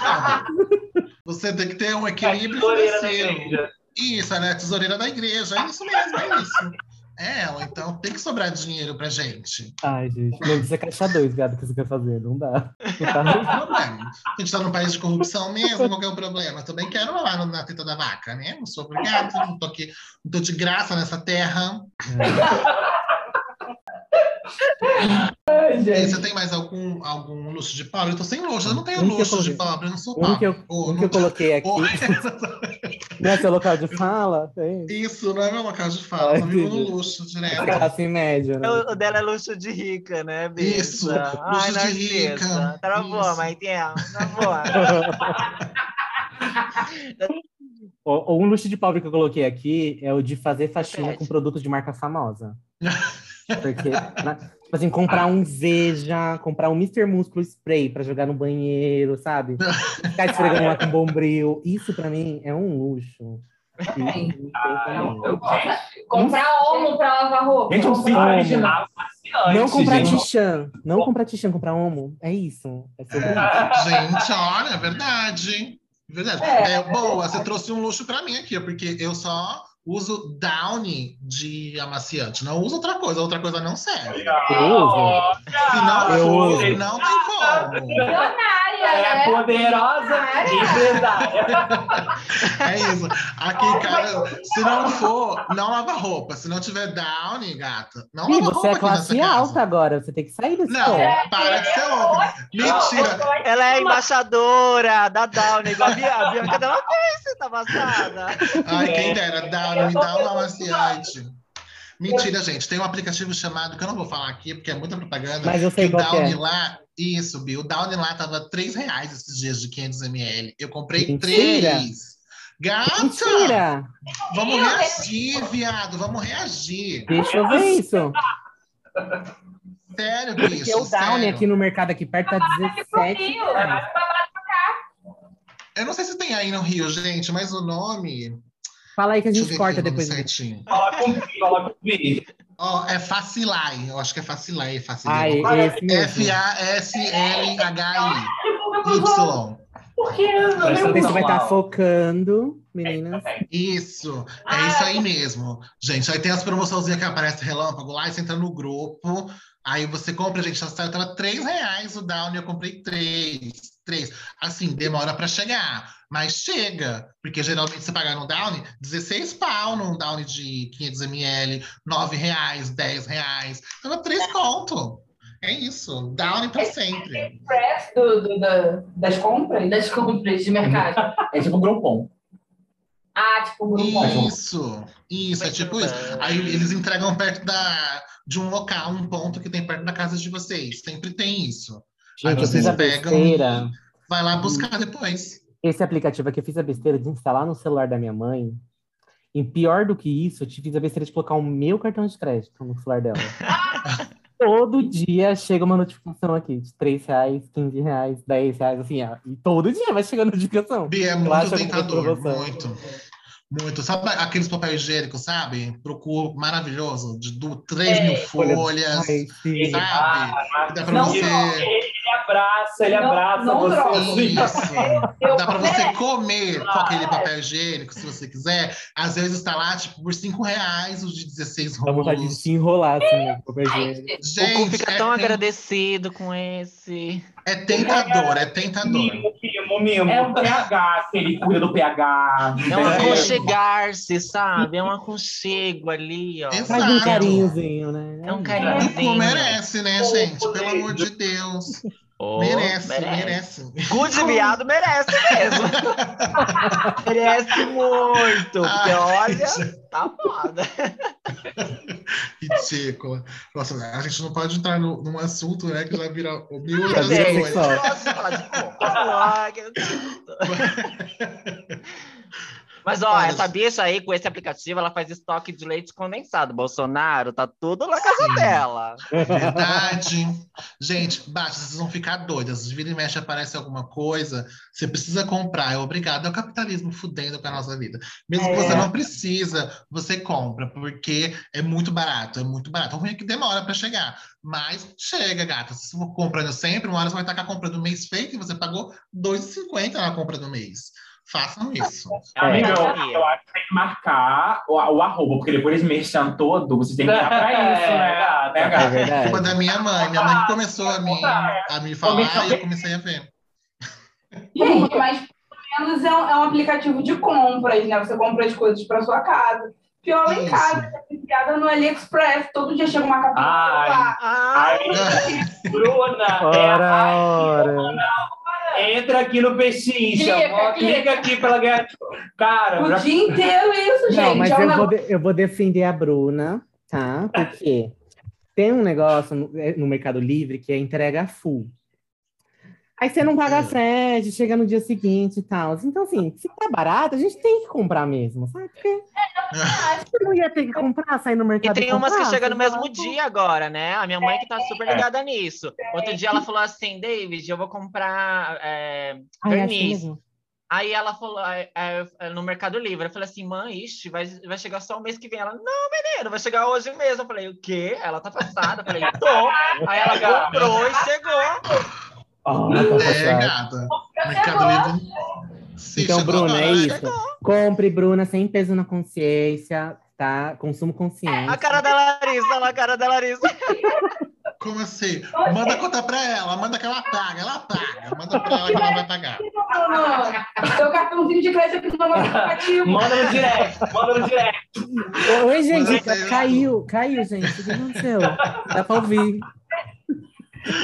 Calma. Você tem que ter um equilíbrio financeiro. Isso, ela é a tesoureira da igreja. É isso mesmo, é isso. É ela, então tem que sobrar dinheiro pra gente. Ai, gente, não precisa caixa dois, gado, que você quer fazer. Não dá. Não tá- Não tem problema. A gente tá num país de corrupção mesmo, qual que é o problema? Também quero lá no- na teta da vaca, né? Não sou obrigado, não tô aqui, não tô de graça nessa terra. Ai, E gente. você tem mais algum, algum luxo de pobre? Eu tô sem luxo, eu não tenho Um luxo de coloquei. pobre, eu não sou Um que eu, Ô, um que eu coloquei aqui. Não é seu local de fala? Isso, não é meu local de fala, eu vivo no luxo direto. Classe média, né? O o dela é luxo de rica, né, bicha? Isso, Ai, luxo de rica. Narcisa. Tá boa, Isso. mas tem, tá boa. O- o- Um luxo de pobre que eu coloquei aqui é o de fazer faxina Repete. com produtos de marca famosa. Porque, na- tipo assim, comprar um Veja, comprar um Mr. Músculo Spray pra jogar no banheiro, sabe? Ficar esfregando lá com bombril. Isso pra mim é um luxo. tem tamanho. Eu- Comprar omo pra lavar roupa. Gente, um Como? original. fascinante, Não comprar. Tixan. Não comprar Tixan, comprar Omo. É isso. É isso. Gente, olha, é verdade. Verdade. É, boa, você trouxe um luxo pra mim aqui, porque eu só uso Downy de amaciante. Não uso outra coisa, outra coisa não serve. Eu uso. Se não Eu for, uso. não tem como. Milionária, É né? poderosa empresária. É isso. Aqui, cara, se não for, não lava roupa. Se não tiver Downy, gata, não Ih, lava você roupa é aqui nessa classe casa. alta agora. Você tem que sair desse Não, ponto. para de ser louca. Mentira. Ela é embaixadora da Downy, igual a Bia- a Bianca dela fez, você tá passada. Ai, quem dera, Downy, me dá um amaciante. Mentira, gente. Tem um aplicativo chamado, que eu não vou falar aqui, porque é muita propaganda. Mas eu sei que o Downy é. lá, isso, Bill, o Downy lá tava 3 reais esses dias de 500ml. Eu comprei Mentira. 3. Gata! Mentira! Vamos reagir, viado, vamos reagir. Deixa eu ver isso. Sério, bicho. Porque o Downy sério. aqui no mercado aqui perto tá 17 Rio. reais. Eu não sei se tem aí no Rio, gente, mas o nome. Fala aí que a gente corta o depois. Fala com fala com. Ó, é Facilai. Eu acho que é Facilai, Ah, Facilai. esse mesmo. F-A-S-L-H-I. Y. Por que eu atenção, vai não estar focando, meninas. Isso, é isso aí mesmo. Gente, aí tem as promoçãozinhas que aparece relâmpago lá, e você entra no grupo, aí você compra, gente, saiu tava 3 reais o Downy, eu comprei três. Três. Assim, demora para chegar, mas chega, porque geralmente você paga no Downy 16 pau num Downy de 500ml, 9 reais, 10 reais. Então é 3 conto. É isso, Downy para sempre. Express do, do- da- das compras? Das compras de mercado. É tipo um Groupon. Ah, tipo. Isso, isso, é Muito tipo isso. bem. Aí eles entregam perto da, de um local, um ponto que tem perto da casa de vocês. Sempre tem isso. Aí Gente, eu vocês pegam besteira. Vai lá buscar depois. Esse aplicativo aqui, eu fiz a besteira de instalar no celular da minha mãe. E pior do que isso, eu te fiz a besteira de colocar o meu cartão de crédito no celular dela. todo dia chega uma notificação aqui de 3 reais, 15 reais, 10 reais, assim, ó. E todo dia vai chegando notificação. Bi, é muito tentador, muito. Muito. Sabe aqueles papel higiênico, sabe? Procuro maravilhoso, de du- 3 mil Folha- folhas, Ai, sim. sabe? Que dá pra Não, você. Ele abraça, ele Não- abraça não você. assim. Isso. Eu- Dá pra você comer com aquele papel higiênico, se você quiser. Às vezes tá lá, tipo, por 5 reais, os de 16 Dá vontade de rolos. se enrolar, assim, né? com papel higiênico. O cu Gente, fica é- tão é- agradecido com esse. É tentador, é tentador. Mimo, mimo, mimo. É um pH, que ele cuida do pH. É um É. aconchegar-se, sabe? É um aconchego ali, ó. Exato. Faz um carinhozinho, né? É um O carinhozinho. cu merece, né, gente? Pelo amor de Deus. Oh, merece, merece. Cu de viado merece mesmo. merece muito. Porque Ai, olha, gente. tá foda. Ridícula. Nossa, a gente não pode entrar no, num assunto, né, que já vira o mil coisas. só? Posso falar de Mas, ó, Olha, essa bicha aí, com esse aplicativo, ela faz estoque de leite condensado. Bolsonaro, tá tudo na casa Sim. dela. Verdade. Gente, baixa, vocês vão ficar doidas. De vira e mexe aparece alguma coisa, você precisa comprar, é obrigado. É o capitalismo fudendo com a nossa vida. Mesmo que É. você não precisa, você compra, porque é muito barato, é muito barato. O ruim é que demora para chegar. Mas chega, gata. Se você for comprando sempre, uma hora você vai estar com a compra do mês feita e você pagou R$ 2,50 na compra do mês. Façam isso. É. eu, eu acho que tem que marcar o, o arroba, porque depois eles mexam todo, você tem que dar pra isso, É, né? gata. Né, É gata? verdade. Culpa da minha mãe. Minha mãe começou a me, a me falar e eu comecei a ver. Gente, mas pelo menos é um, é um aplicativo de compras, né? Você compra as coisas para sua casa. Pior lá em Isso. casa, piada no AliExpress. Todo dia chega uma capinha Ai. Ah, Aí, Bruna, é Ora, a ora. Entra aqui no peixinho, Clica, clica. clica aqui pra ela ganhar. Cara, O pra- dia inteiro isso, gente. Não, mas é eu vou, de- eu vou defender a Bruna, tá? Porque tem um negócio no, é, no Mercado Livre que é entrega full. Aí você não paga É. frete, chega no dia seguinte e tal. Então, assim, se tá barato, a gente tem que comprar mesmo, sabe? Porque acho que não ia ter que comprar, sair no E mercado tem e umas que comprar, chegam no mesmo dia agora, né? A minha mãe que tá super ligada nisso. Outro dia ela falou assim, David, eu vou comprar é, Ai, acho verniz. mesmo. Aí ela falou é, é, é, no Mercado Livre, eu falei assim, mãe, ixi, vai, vai chegar só o mês que vem. Ela, não, menino, vai chegar hoje mesmo. Eu falei, o quê? Ela tá passada. Eu falei, tô. Aí ela comprou e chegou. Tá É, gata. Mercado Livre. Sim, Então, Bruna, é agora, isso. Compre, Bruna, sem peso na consciência, tá? Consumo consciente. A cara da Larissa, olha lá a cara da Larissa. Como assim? Manda conta pra ela, manda que ela paga, ela paga. Manda pra ela que ela vai pagar. Seu cartãozinho de crédito aqui no nosso aplicativo. manda no direct, manda no direct. Oi, gente, caiu, caiu, gente. O que aconteceu? Dá pra ouvir.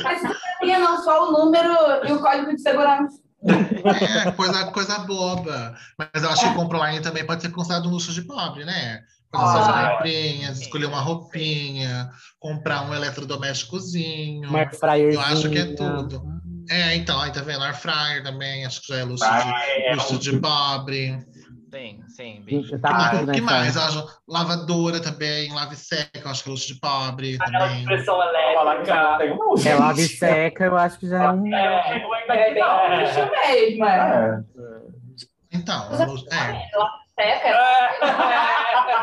Mas não sabia, não, só o número e o código de segurança. É, coisa, coisa boba. Mas eu acho que compra online também pode ser considerado um luxo de pobre, né? Fazer suas Ah, comprinhas, escolher uma roupinha, comprar um eletrodomésticozinho. Fryer. Eu acho que é tudo. É, então, aí tá vendo? Air fryer também, acho que já é luxo, É, de, luxo de pobre. Sim, sim, O tá que mais? tudo O que mais? Acho lavadora também, lave e seca, eu acho que é luxo de pobre Aquela também. que elétrica. tem um. É lava e seca, eu acho que já é um. É, É bem luxo mesmo, é. É. Então, é é, Seca?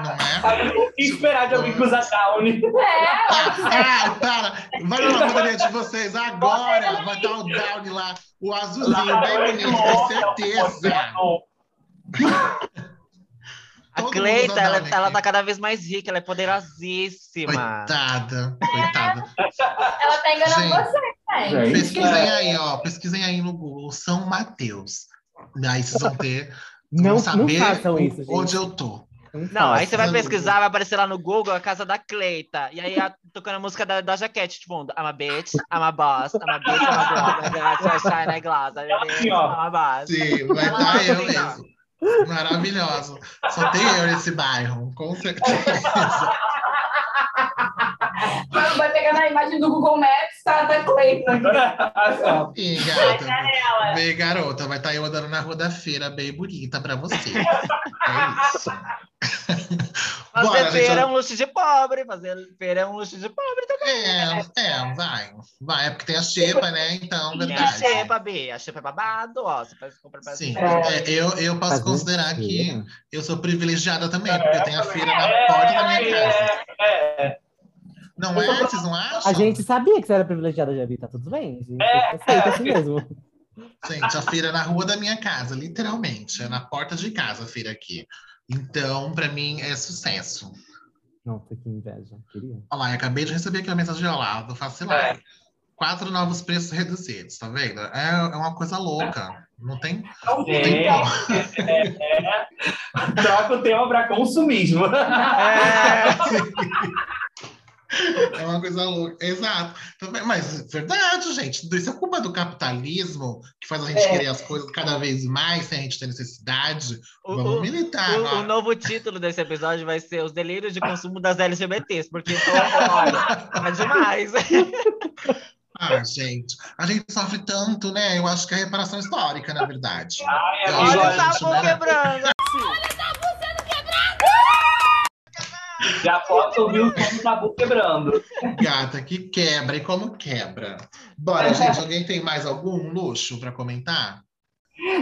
não é? O que esperar de alguém que usa Downy? Ah, ah, para! Vai na lavanderia de vocês agora! Vai estar o Downy lá, o azulzinho, bem bonito, com certeza! A Cleita, ela, ela tá cada vez mais rica, ela é poderosíssima. Coitada, coitada. Ela tá enganando Gente. você, gente. Gente, Pesquisem aí, ó. Pesquisem aí no Google São Mateus. Daí vocês vão ter. Não, vão não saber façam isso, gente. onde eu tô. Não, aí você vai pesquisar, vai aparecer lá no Google a casa da Cleita. E aí a- tocando a música da, da jaquete, tipo, I'm a bitch, I'm a boss, I'm a bitch, I'm a boss, I'm a I shine a glass, I'm a bitch, Assim. I'm a boss. Sim, vai estar eu mesmo. Maravilhoso. Só tem eu nesse bairro, com certeza. Vai pegar na imagem do Google Maps, tá, tá Cleiton aqui. E gata, vem garota, vai estar eu andando na rua da feira bem bonita pra você. É isso. Fazer Bora, feira gente. é um luxo de pobre, fazer feira é um luxo de pobre também. É, é, vai. Vai, é porque tem a xepa, né? Então, Tem a verdade. xepa, B, a xepa é babado, ó, você faz compra pra Sim, É. é, eu, eu posso Fazer considerar que eu sou privilegiada também, porque eu tenho a feira na porta da minha casa. É, Não é? Vocês não acham? A gente sabia que você era privilegiada, Javi, tá tudo bem. A gente É. aceita assim mesmo. Gente, a feira é na rua da minha casa, literalmente. É na porta de casa a feira aqui. Então, pra mim, é sucesso. Nossa, que inveja. Queria. Olha lá, eu acabei de receber aqui uma mensagem ao lado, facilar. É. quatro novos preços reduzidos, tá vendo? É, é uma coisa louca. Não tem. Não É, tem como. é, é. Troca o tema para consumismo. É. É uma coisa louca. Exato. Também, mas é verdade, gente. Isso é culpa do capitalismo, que faz a gente É. querer as coisas cada vez mais sem a gente ter necessidade. O- Vamos militar. O, o novo título desse episódio vai ser Os Delírios de Consumo das LGBTs, porque então, olha, é demais. Ah, gente. A gente sofre tanto, né? Eu acho que é reparação histórica, na verdade. Ai, Eu amigo, Olha o tabu né? quebrando. Já posso ouvir o som do tabu quebrando. Gata, que quebra. E como quebra? Bora, gente. Alguém tem mais algum luxo para comentar?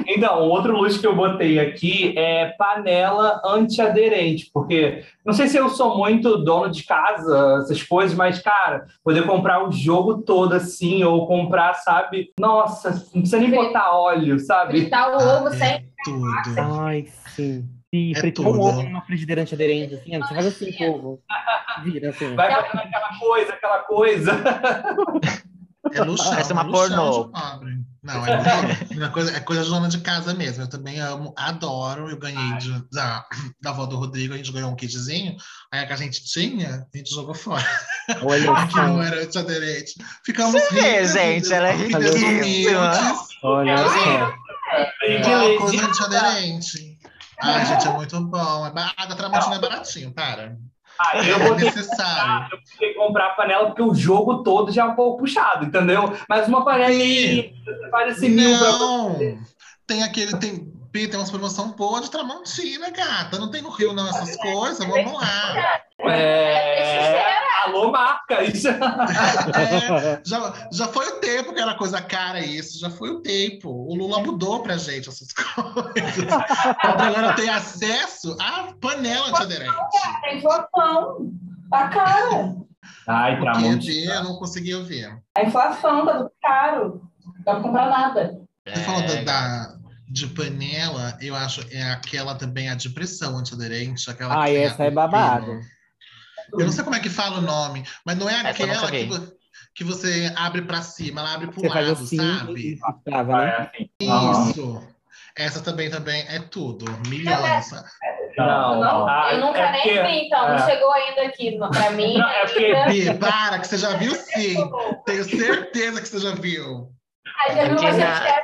Então, outro luxo que eu botei aqui é panela antiaderente, porque não sei se eu sou muito dono de casa, essas coisas, mas, cara, poder comprar o jogo todo assim, ou comprar, sabe? Nossa, não precisa nem botar óleo, sabe? Fritar o ovo Ah, sem. é tudo. Ai, sim. E É fritar um ovo numa frigideira antiaderente, assim, você faz assim com o ovo. Vira assim. Vai fazendo aquela coisa, aquela coisa. É luxão. Parece uma é luxão pornô. de pobre. Não, é, é, coisa, é coisa de dona de casa mesmo. Eu também amo, adoro. Eu ganhei de- da, da avó do Rodrigo, a gente ganhou um kitzinho. Aí a que a gente tinha, a gente jogou fora. Olha Que não era antiaderente. Ficamos Você vê, gente, ela é riquíssima. Olha só. Igual coisa antiaderente. Ai, gente, é muito bom. É ba- Água Tramontina é baratinho, para. Aí eu É vou ter necessário. eu vou ter que comprar a panela porque o jogo todo já é um pouco puxado, entendeu? Mas uma panelinha, você faz esse mil pra Não! Tem aquele. Tem, Pi, tem umas promoção boa de Tramontina, gata. Não tem no Rio, não, essas coisas. Vamos lá. É... Alô, marca! Isso. É, já, já foi o tempo que era coisa cara isso. Já foi o tempo. O Lula mudou pra gente essas coisas. Pra agora ter acesso à panela antiaderente. A inflação. Tá cara. Ai, Porque Tramontina. eu não consegui ouvir. A inflação tá tudo caro. Não dá pra comprar nada. Você falou da, É, da- de panela, eu acho é aquela também, a de pressão antiaderente. Aquela tem essa é o babado. pino. Eu não sei como é que fala o nome, mas não é aquela que, que você abre pra cima, ela abre pro Você faz lado, assim sabe? e trava, né? É assim. Isso. Essa também, também é tudo. Milhões. Não, Não, Ah, eu nunca é nem porque- vi, então. Não é. chegou ainda aqui pra mim. Não, é porque- ainda. Bi, para, que você já viu sim. Tenho certeza que você já viu. Aí já viu Aqui uma na- gente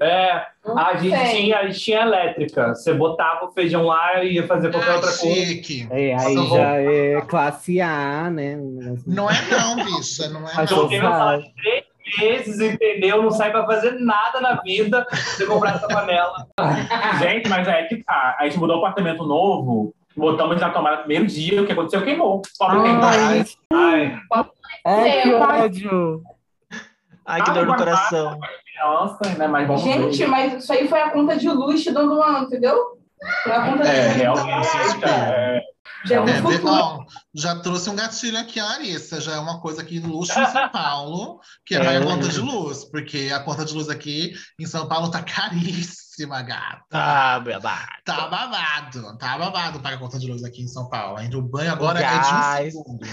É, a gente, tinha, a gente tinha elétrica. Você botava o feijão lá e ia fazer qualquer Ah, outra coisa. chique. É, aí já é classe A, né? Não é não, bicha. Não é Achou não. Joguei três meses, entendeu? Não sai pra fazer nada na vida se comprar essa panela. Gente, mas é que tá. A gente mudou um apartamento novo, botamos na tomada no primeiro dia, o que aconteceu? Queimou. Pobre Ai, Ai, ai, que ódio. Ai, que dor no coração. Criança, né? Mas vamos Gente, ver. mas isso aí foi a conta de luz te dando uma, entendeu? Foi a conta É, de realmente. É, Já É, futuro. ó, já trouxe um gatilho aqui, a Larissa. Já é uma coisa aqui no luxo em São Paulo, que é pagar a conta de luz. Porque a conta de luz aqui em São Paulo tá caríssima, gata. Ah, babado. Tá babado, tá babado pagar a conta de luz aqui em São Paulo. Ainda o banho agora O é de um gás. segundo.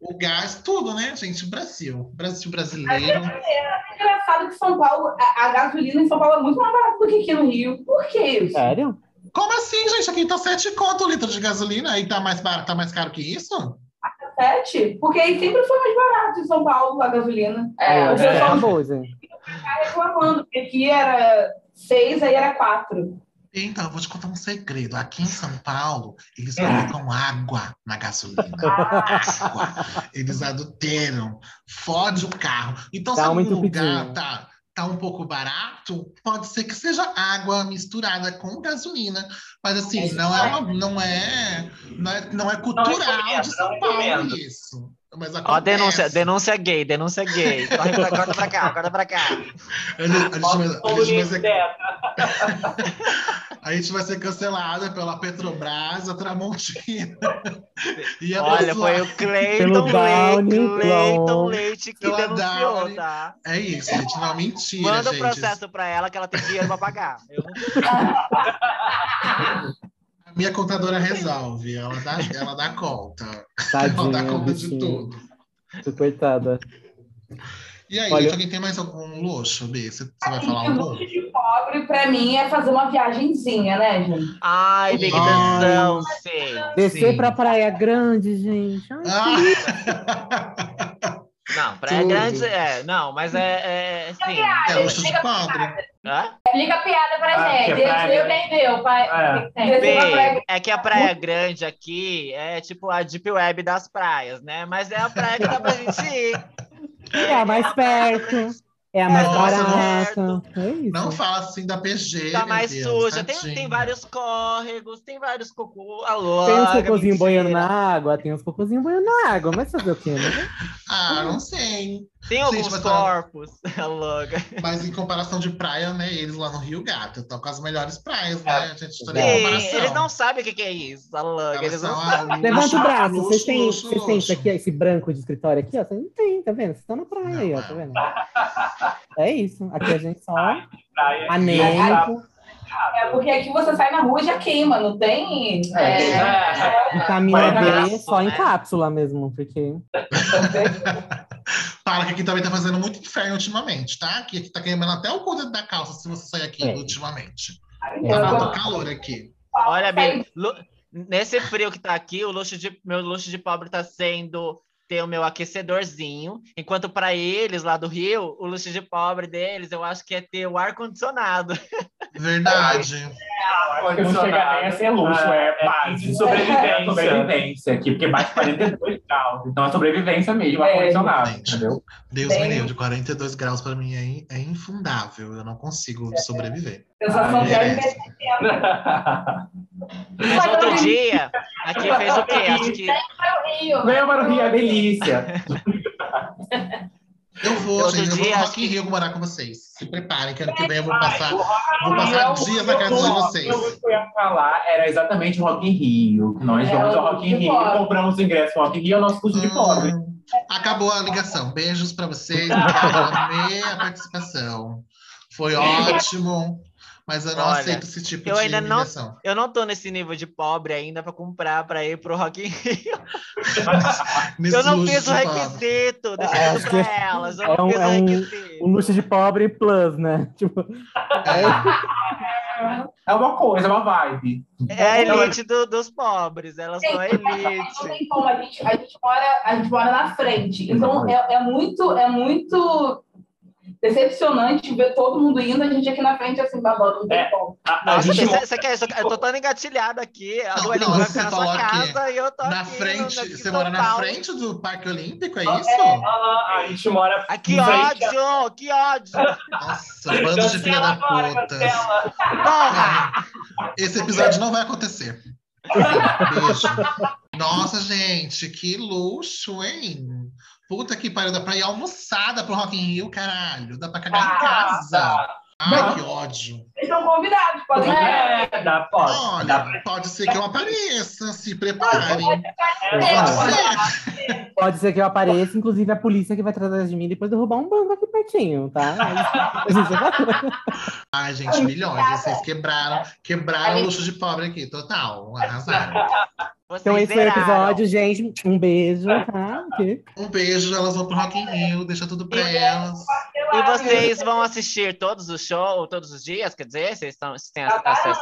O gás, tudo, né, gente? Brasil. Brasil brasileiro. É engraçado que São Paulo, a, a gasolina em São Paulo é muito mais barata do que aqui no Rio. Por que isso? Sério? Como assim, gente? Aqui tá 7 conto o litro de gasolina e tá mais, barato, tá mais caro que isso? Sete? Porque aí sempre foi mais barato em São Paulo a gasolina. É, É, o é, pessoal tá reclamando, porque aqui era seis, aí era quatro. Então, eu vou te contar um segredo. Aqui em São Paulo, eles colocam água na gasolina. água. Eles adulteram. Fode o carro. Então, Dá se algum lugar tá, tá um pouco barato, pode ser que seja água misturada com gasolina. Mas assim, não é, uma, não é, não é, não é cultural recomendo, de São não Paulo isso. Mas Ó, acontece. denúncia, denúncia gay, denúncia gay. Corre pra, corta pra cá, corta pra cá. A gente, a gente vai- a gente vai ser dessa. A gente vai ser cancelada pela Petrobras, a Tramontina. E a Olha, pessoa- foi o Cleiton Pelo Leite, Cleiton. Leite que Pela denunciou, tá? É isso, gente. Não, mentira, Manda o gente. processo pra ela que ela tem dinheiro pra pagar. Eu não minha contadora resolve. Ela dá, ela dá conta. Ela dá Tadinha, conta de bichinha. tudo. Coitada. E aí, Olha- alguém tem mais algum luxo, B? Você, você vai falar algum? luxo de pobre, pra mim, é fazer uma viagenzinha, né, gente? Ai. Tensão, sim. Descer Sim. pra Praia Grande, gente. Ai, Ah! Não, Praia Tudo. Grande é. Não, mas é. é sim. É luxo de pobre. Hã? Explica a piada pra Ah, gente. que é praia Eu entendeu, pai. É. Tem? Praia Bem, é que a Praia Grande aqui é tipo a Deep Web das praias, né? Mas é a praia que dá pra gente ir. É mais perto. É a mais Nossa, barata. É isso. Não fala assim da PG. Tá mais Deus, suja. Tem, tem vários córregos, tem vários cocô. Alô, Tem uns cocôzinhos boiando na água, tem uns cocôzinhos boiando na água, mas fazer o quê, né? Ah, não sei. Tem alguns tá- corpos. Alô. Mas em comparação de praia, né? Eles lá no Rio Gato estão com as melhores praias, né? A gente tá Sim, eles não sabem o que que é isso. Alô, Elas eles não são sabem. Levanta o braço. luxo, Vocês têm, luxo, vocês têm isso aqui, ó, esse branco de escritório aqui, ó? Vocês não têm, tá vendo? Vocês estão na praia aí, ó, tá vendo? É isso. Aqui a gente só anêmico, É porque aqui você sai na rua e já queima, não tem. É. É, vitamina é graça, só em né? cápsula mesmo, porque Fala que aqui também tá fazendo muito inferno ultimamente, tá? Aqui, aqui tá queimando até o cu dentro da calça se você sair aqui É. ultimamente. É. Tá muito calor aqui. Olha, Bia, nesse frio que tá aqui, o luxo de, meu luxo de pobre tá sendo ter o meu aquecedorzinho, enquanto para eles lá do Rio, o luxo de pobre deles, eu acho que é ter o ar-condicionado. Verdade. Não chega nem a ser luxo, é, base. de sobrevivência. É sobrevivência aqui, porque bate 42 graus. Então é sobrevivência mesmo, É, ar-condicionado, entendeu? Deus Bem- me livre, 42 graus pra mim é, é infundável. Eu não consigo sobreviver. Sensação Ah, que é merece. Mas outro dia, aqui fez o quê? Acho que Para o Rio. Venha para o Rio, é delícia. Eu vou, Outro gente. Eu vou no Rock in Rio morar com vocês. Se preparem, que ano que vem eu vou passar. Vou passar Rio, dias na casa de vocês. eu- O que eu ia falar era exatamente o Rock in Rio. que Nós É, vamos ao Rock in Rio, pobre. compramos o ingresso Rock in Rio, é o nosso curso de pobre. Hum, acabou a ligação. Beijos pra vocês. Amei a participação. Foi ótimo. Mas eu não Olha, aceito esse tipo eu de ainda não- eu não tô nesse nível de pobre ainda para comprar para ir pro Rock in Rio. Eu não fiz o requisito, deixa É, eu acho pra elas. Eu é não um- fiz é o um- requisito. um luxo de pobre plus, né? Tipo, É uma coisa, é uma vibe. É a elite do- dos pobres, elas são a Não elite. tem como, a gente, a gente, mora, a gente mora na frente. Então é, é muito, é muito decepcionante ver todo mundo indo, a gente aqui na frente assim, babando, não tem É. como. A, a Nossa, gente você, você quer isso? Eu tô tão engatilhada aqui. A Não, Dua Lipa não, vai ficar na sua aqui, casa e eu tô Na aqui. frente, no- aqui você mora na frente do Parque Olímpico, é É, isso? Ah, a gente mora. Ah, que frente ódio! Que ódio! Nossa, bando de filha da puta. Porra! Esse episódio não vai acontecer. Beijo. Nossa, gente, que luxo, hein? Puta que pariu, dá pra ir almoçada pro Rock in Rio, caralho. Dá pra cagar em casa. Ai, que ódio. Eles estão convidados, podem ir. É, dá, pode. Dá pra- Olha, pode ser que eu apareça, se preparem. é, Pode pode. ser. pode ser que eu apareça, inclusive a polícia que vai tratar de mim depois derrubar um banco aqui pertinho, tá? Vai- Ai, gente, milhões. Vocês quebraram, quebraram o luxo de pobre aqui, total. Arrasaram. Vocês Então esse foi o episódio, gente. Um beijo, tá? Ok. Um beijo, elas vão pro Rock in Rio, deixa tudo pra elas. E vocês vão assistir todos os shows, todos os dias? Quer dizer, vocês, estão, vocês têm acesso?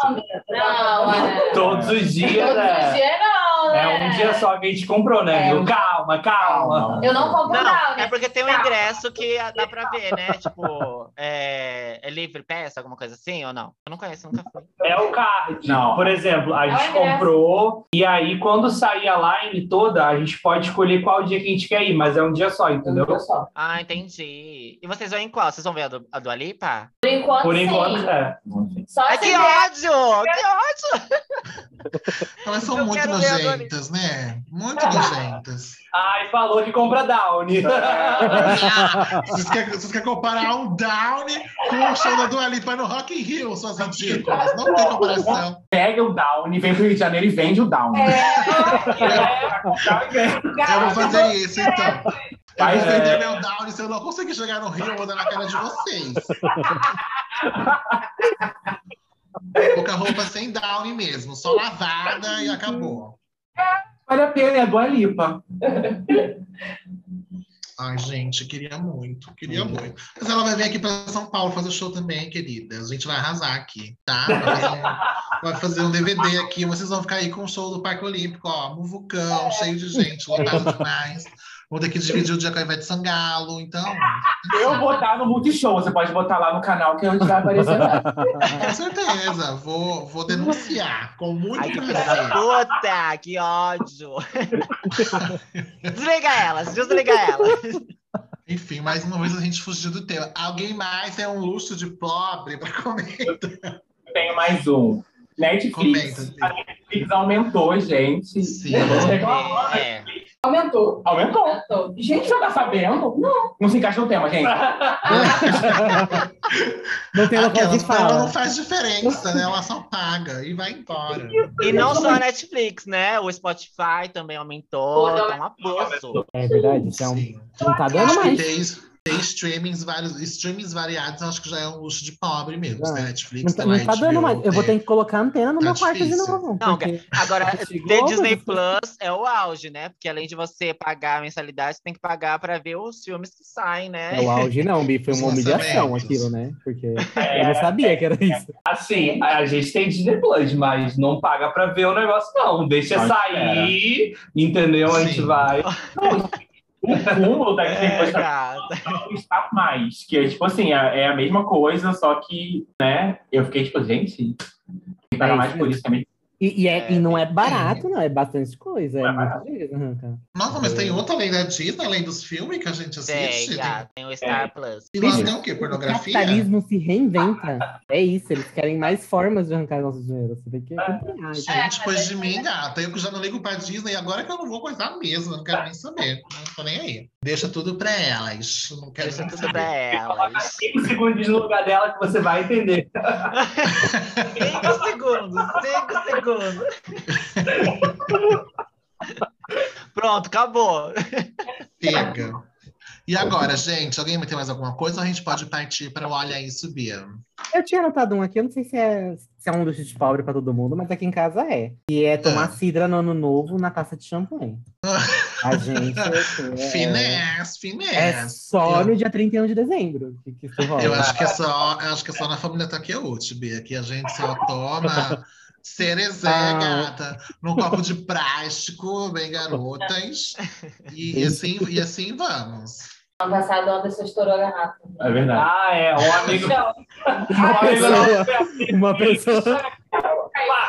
Não, é. Todos os dias, Todos os é. dias não, É né? um dia só que a gente comprou, né, É. viu? Calma, calma. Eu não compro Não, não, né? é porque tem um ingresso que dá pra ver, né? Tipo, é, é livre peça, alguma coisa assim, ou não? Eu não conheço, nunca fui. É o card. Não. Por exemplo, a É gente ingresso. comprou e aí quando sair a line toda, a gente pode escolher qual dia que a gente quer ir, mas é um dia só, entendeu? Olha só. Ah, entendi. E vocês vão em qual? Vocês vão ver a do, a do Alipa? Por enquanto, Por sim. enquanto, é. Só Ai, que ódio! Que ódio! Elas são Eu muito nojentas, né? Muito nojentas. Ai, falou que compra Downy. Vocês querem, vocês querem comparar um Downey com o show da Dua Lipa no Rock in Rio, suas ridículas. Não tem comparação. Pega o Down, vem pro Rio de Janeiro e vende o Down. Eu vou fazer isso, então. Eu Vai, vou vender é. meu Downey. Se eu não conseguir chegar no Rio, eu vou dar na cara de vocês. Pouca roupa sem Downey mesmo, só lavada e acabou. Vale a pena, é a Dua Lipa. Ai, gente, queria muito, queria muito. Mas ela vai vir aqui para São Paulo fazer show também, querida. A gente vai arrasar aqui, tá? Vai fazer um, vai fazer um DVD aqui. Vocês vão ficar aí com o show do Parque Olímpico, ó, muvucão, cheio de gente, lotado demais. Vou ter que dividir o dia com a Ivete Sangalo, então. Eu vou botar no Multishow, você pode botar lá no canal que a gente vai aparecer lá. Com certeza, vou, vou denunciar com muito Ai, prazer. puta, que ódio. desliga elas, desliga elas. Enfim, mais uma vez a gente fugiu do tema. Alguém mais tem um luxo de pobre para comentar? Tenho mais um. Netflix. Comenta. A Netflix aumentou, gente. Sim. É. Aumentou. Aumentou. Aumentou. Gente, já tá sabendo? Não. Não se encaixa no tema, gente. Não tem local de fala. não faz diferença, né? Ela só paga e vai embora. E não só a Netflix, né? O Spotify também aumentou, tá um abuso. É verdade, isso é um... Sim. não tá dando mais. Ter streamings, vários, streamings variados, acho que já é um luxo de pobre mesmo. Não, Tem Netflix, Não tá, tem não tá HBO, dando mais. Eu vou tem- ter que colocar antena no Tá meu quarto de novo. Não, porque- Agora, ter Disney Plus é o auge, né? Porque além de você pagar a mensalidade, você tem que pagar pra ver os filmes que saem, né? É o auge, não, Bi. Foi uma humilhação aquilo, né? Porque eu não sabia que era isso. Assim, a gente tem Disney Plus, mas não paga pra ver o negócio, não. Deixa sair, entendeu? A gente Sim. vai. O cúmulo da Disney É, tá está mais. Que é tipo assim, é é a mesma coisa, só que, né? Eu fiquei tipo, gente, tem que pagar É mais por isso também. E, e é, É, e não é barato, não. É bastante coisa. É Não é muita coisa, arranca. Nossa, mas tem outra além da Disney, além dos filmes que a gente assiste. Tem... gata, tem o Star Plus. E nós Bicho, tem o quê? O Pornografia? capitalismo se reinventa. É isso, eles querem mais formas de arrancar nosso dinheiro. Você tem que acompanhar. Gente, pois de mim, gata. Eu que já não ligo pra Disney, agora que eu não vou coisar mesmo, eu não quero nem saber. Não tô nem aí. Deixa tudo pra elas. Não quero Deixa tudo saber. pra elas. Cinco segundos no lugar dela que você vai entender. Cinco segundos, cinco segundos. Pronto, acabou. Pega. E agora, gente, alguém tem mais alguma coisa ou a gente pode partir para o Olha Isso, Bia? Eu tinha anotado um aqui, eu não sei se é, se é um luxo de pobre pra todo mundo, mas aqui em casa é. E é tomar Ah. cidra no ano novo na taça de champanhe. A gente. assim, é, Finesse, é finesse. só Eu- no dia 31 de dezembro que, que isso rola. Eu acho que é só, eu acho que é só na família Takeuchi, Bia, que a gente só toma cerezé, Ah. gata, num copo de plástico, bem garotas. E, e assim, e assim vamos. Ano passado, o Anderson estourou a garrafa. É verdade. Ah, é. Um amigo. Então, Uma pessoa. Uma pessoa.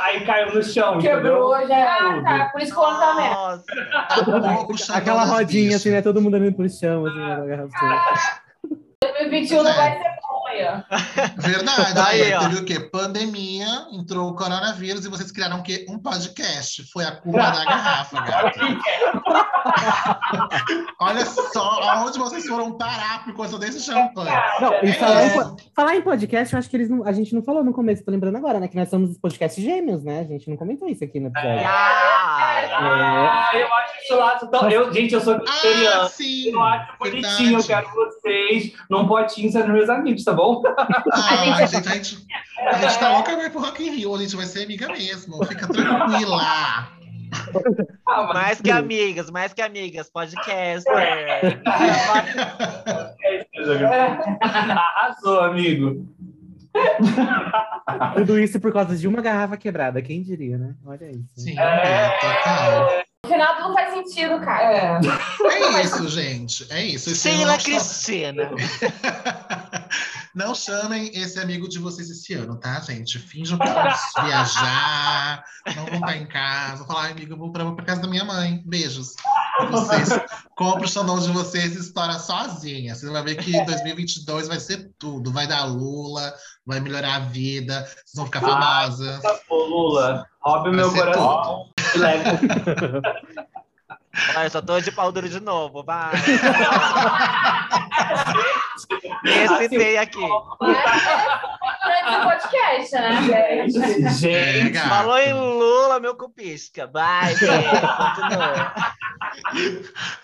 Aí caiu no chão. Quebrou, já ah, tá. Por isso que o ano tá merda. Nossa, Tá bom, puxando Aquela rodinha, assim, né? Todo mundo olhando pro chão, assim, na garrafa. 2021 não vai ser bom aí. Verdade, Aí, aí, ó. teve o quê? Pandemia, entrou o coronavírus e vocês criaram o quê? Um podcast. Foi a curva da garrafa, gata. Olha só aonde vocês foram parar por conta desse champanhe. Não, e É falar, em, falar em podcast, eu acho que eles não, a gente não falou no começo, tô lembrando agora, né? Que nós somos podcast gêmeos, né? A gente não comentou isso aqui no episódio. Ah, Ah, eu acho isso lá. Então, eu, gente, eu sou Ah, vegetariano. sim! Eu acho bonitinho, eu Verdade. quero vocês num potinho sendo meus amigos, tá bom? Ah, a gente, a, gente, a gente tá louca pra ir pro Rock in Rio, a gente vai ser amiga mesmo. Fica tranquila. Ah, mas mais que amigas, mais que amigas, podcaster. Arrasou, amigo. Tudo isso por causa de uma garrafa quebrada, quem diria, né? Olha isso. Sim, é, total. No final, tudo faz sentido, cara. É. É isso, gente. É isso. Sheila não Cristina. Não chamem esse amigo de vocês esse ano, tá, gente? Finjam que vão viajar, não vão estar em casa. Falar, ai, amiga, eu vou pra, pra casa da minha mãe. Beijos. E vocês compram o xandão de vocês e estoura sozinha. Você vai ver que 2022 vai ser tudo. Vai dar Lula, vai melhorar a vida, vocês vão ficar famosas. Ô, Lula, roube o Vai meu coração. e leve. Olha, eu só tô de pau duro de novo, vai. Recitei aqui. Durante o podcast, né? Gente, gata. Falou em Lula, meu cupisca. Vai, continua.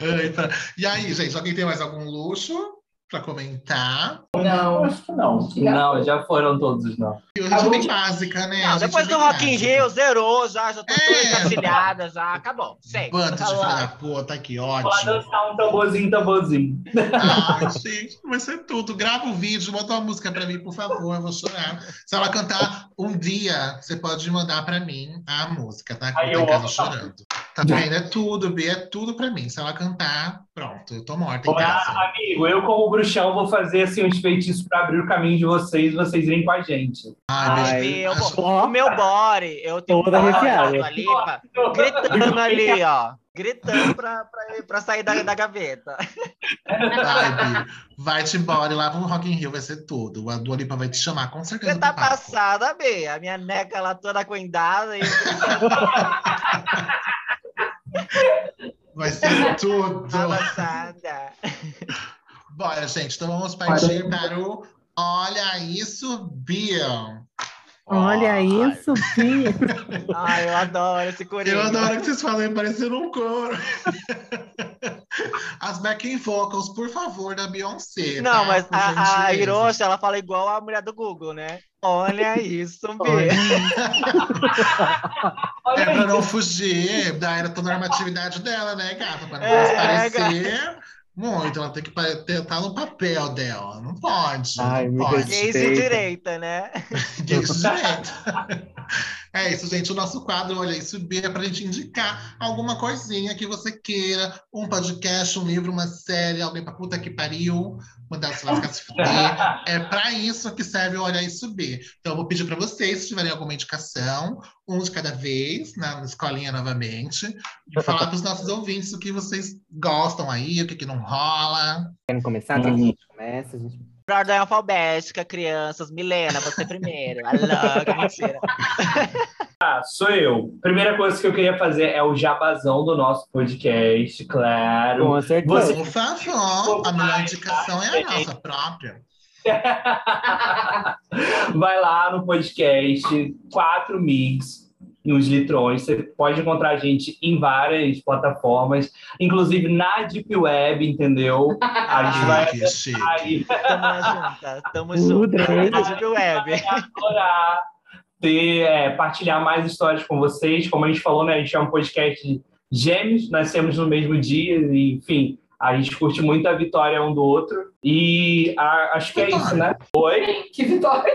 Ai, tá. E aí, gente, alguém tem mais algum luxo? Pra comentar. Não. Acho que não. Não, já foram todos, não. E hoje é bem básica, né? Não, depois é do Rock in. Rio, zerou já, já tô toda É. encasilhada, já acabou. Segue. Bando de Tá filha lá. da puta, que Pode ótimo. dançar um tamborzinho, tamborzinho. Ai, gente, vai ser tudo. Grava um vídeo, bota uma música pra mim, por favor, eu vou chorar. Se ela cantar um dia, você pode mandar pra mim a música, tá? Que eu tô em casa amo. chorando. Tá vendo? É tudo, Bi, é tudo pra mim. Se ela cantar, pronto, eu tô morta Olha, casa. amigo, eu como bruxão vou fazer assim uns feitiços pra abrir o caminho de vocês, vocês irem com a gente. Ai, Ai, beijo. Eu, Acho- o meu body, eu tenho Toda um body ali, gritando ali, ó. Gritando pra, pra, pra sair da, da gaveta. Ai, Bi, vai-te embora e lá pro Rock in Rio vai ser tudo. A Dua Lipa vai te chamar, com certeza. Você tá passada, B. A minha neca lá toda coendada. E... Vai ser tudo. Passada. Bora, gente, então vamos partir para o Olha Isso, Bia. Olha isso, Bia. Ai, eu adoro esse corinho. Eu adoro que vocês falem parecendo um coro. As backing vocals, por favor, da Beyoncé. Não, tá? mas Por a, a. Hiroshi, ela fala igual a mulher do Google, né? Olha isso, B. É pra não fugir da heteronormatividade dela, né, gata? Pra não É, parecer muito. Ela tem que tá no papel dela. Não pode. Ai, não me pode. Gays de direita, né? Gays direito. É isso, gente. O nosso quadro, olha isso, B, é pra gente indicar alguma coisinha que você queira. Um podcast, um livro, uma série, alguém pra puta que pariu, mandar se lascar se fuder. É pra isso que serve o Olha Isso B. Então, eu vou pedir pra vocês, se tiverem alguma indicação, um de cada vez, na escolinha novamente, e falar pros nossos ouvintes o que vocês gostam aí, o que, que não rola. Querem começar? Quer que a gente comece? A gente... Por ordem alfabética, crianças. Milena, você primeiro. Alô, que mentira. Ah, sou eu. Primeira coisa que eu queria fazer é o jabazão do nosso podcast, claro. Com certeza. Você- Por favor, a melhor indicação é a nossa própria. Vai lá no podcast 4 Mix, nos litrões. Você pode encontrar a gente em várias plataformas, inclusive na Deep Web, entendeu? A gente vai Chique, chique. aí Tamo juntas, tamo bem. Na Deep Web. adorar ter, é, partilhar mais histórias com vocês. Como a gente falou, né? A gente é um podcast gêmeos, nascemos no mesmo dia, e, enfim. A gente curte muito a vitória um do outro. E a- acho que é isso, né? Oi? Que vitória.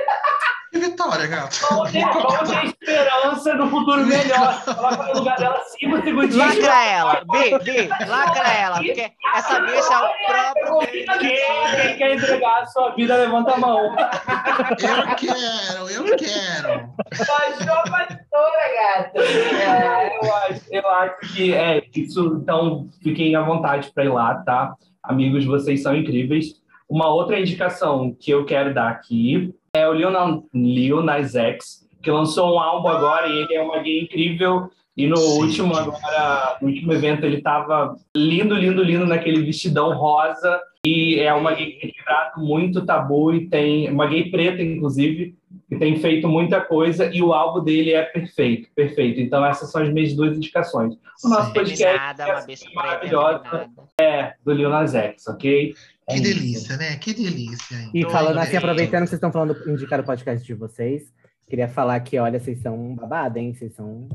Que vitória, gato. Vamos ter, ter esperança no futuro melhor. Coloca no lugar dela cinco segundinhos. Lacra ela, Bi, Bi, lacra ela, porque essa bicha é o próprio. Quem, quem quer entregar a sua vida, levanta a mão. Eu quero, eu quero. Baixou a pastora, gata. É. Eu acho, eu acho que é isso. Então, fiquem à vontade para ir lá, tá? Amigos, vocês são incríveis. Uma outra indicação que eu quero dar aqui é o Lil Nas, Lil Nas X, que lançou um álbum agora e ele é uma gay incrível. E no Sim. último agora, no último evento, ele tava lindo, lindo, lindo naquele vestidão rosa. E é uma gay que tem quebrado muito tabu e tem uma gay preta, inclusive, que tem feito muita coisa e o álbum dele é perfeito, perfeito. Então essas são as minhas duas indicações. O nosso podcast Feminada, uma bicha preta, maravilhosa. é do Lil Nas X, ok? É Que isso. delícia, né? Que delícia. hein? E falando assim, bem. aproveitando que vocês estão falando, indicar o podcast de vocês, queria falar que, olha, vocês são babada, hein? Vocês são.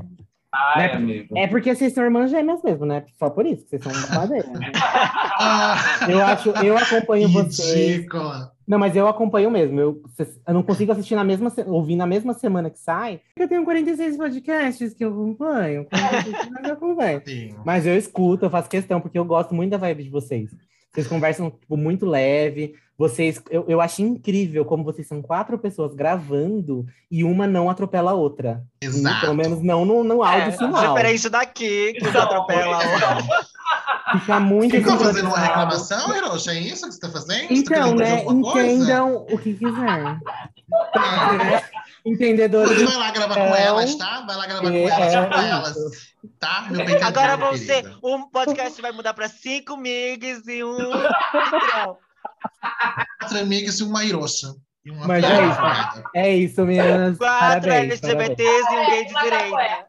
Ai, Né? amigo. É porque vocês são irmãs gêmeas mesmo, né? Só por isso que vocês são babadeiras. né? Eu acho, eu acompanho vocês. ridícula. Não, mas eu acompanho mesmo. Eu, eu não consigo assistir na mesma, ouvir na mesma semana que sai. Eu tenho 46 podcasts que eu acompanho. 46 que eu acompanho. Sim. Mas eu escuto, eu faço questão, porque eu gosto muito da vibe de vocês. Vocês conversam, tipo, muito leve. Vocês, eu, eu acho incrível como vocês são quatro pessoas gravando e uma não atropela a outra. Exato. Pelo menos não no, no áudio É, final. diferente daqui, que não atropela o Fica muito Ficou fazendo uma reclamação, Hiroshi? É isso que você tá fazendo? Tá Então, né? alguma coisa? Entendam o que quiser. Entendedores Você vai lá gravar com Então, elas, tá? Vai lá gravar com é, elas, é pra isso. elas. Tá? Meu bem Agora vão ser. Um podcast vai mudar para cinco migs e um. Quatro amigas e uma Hiroshi. E uma Mas é isso. É isso, meninas. Quatro Parabéns, parabéns. LGBTs e um gay de direita.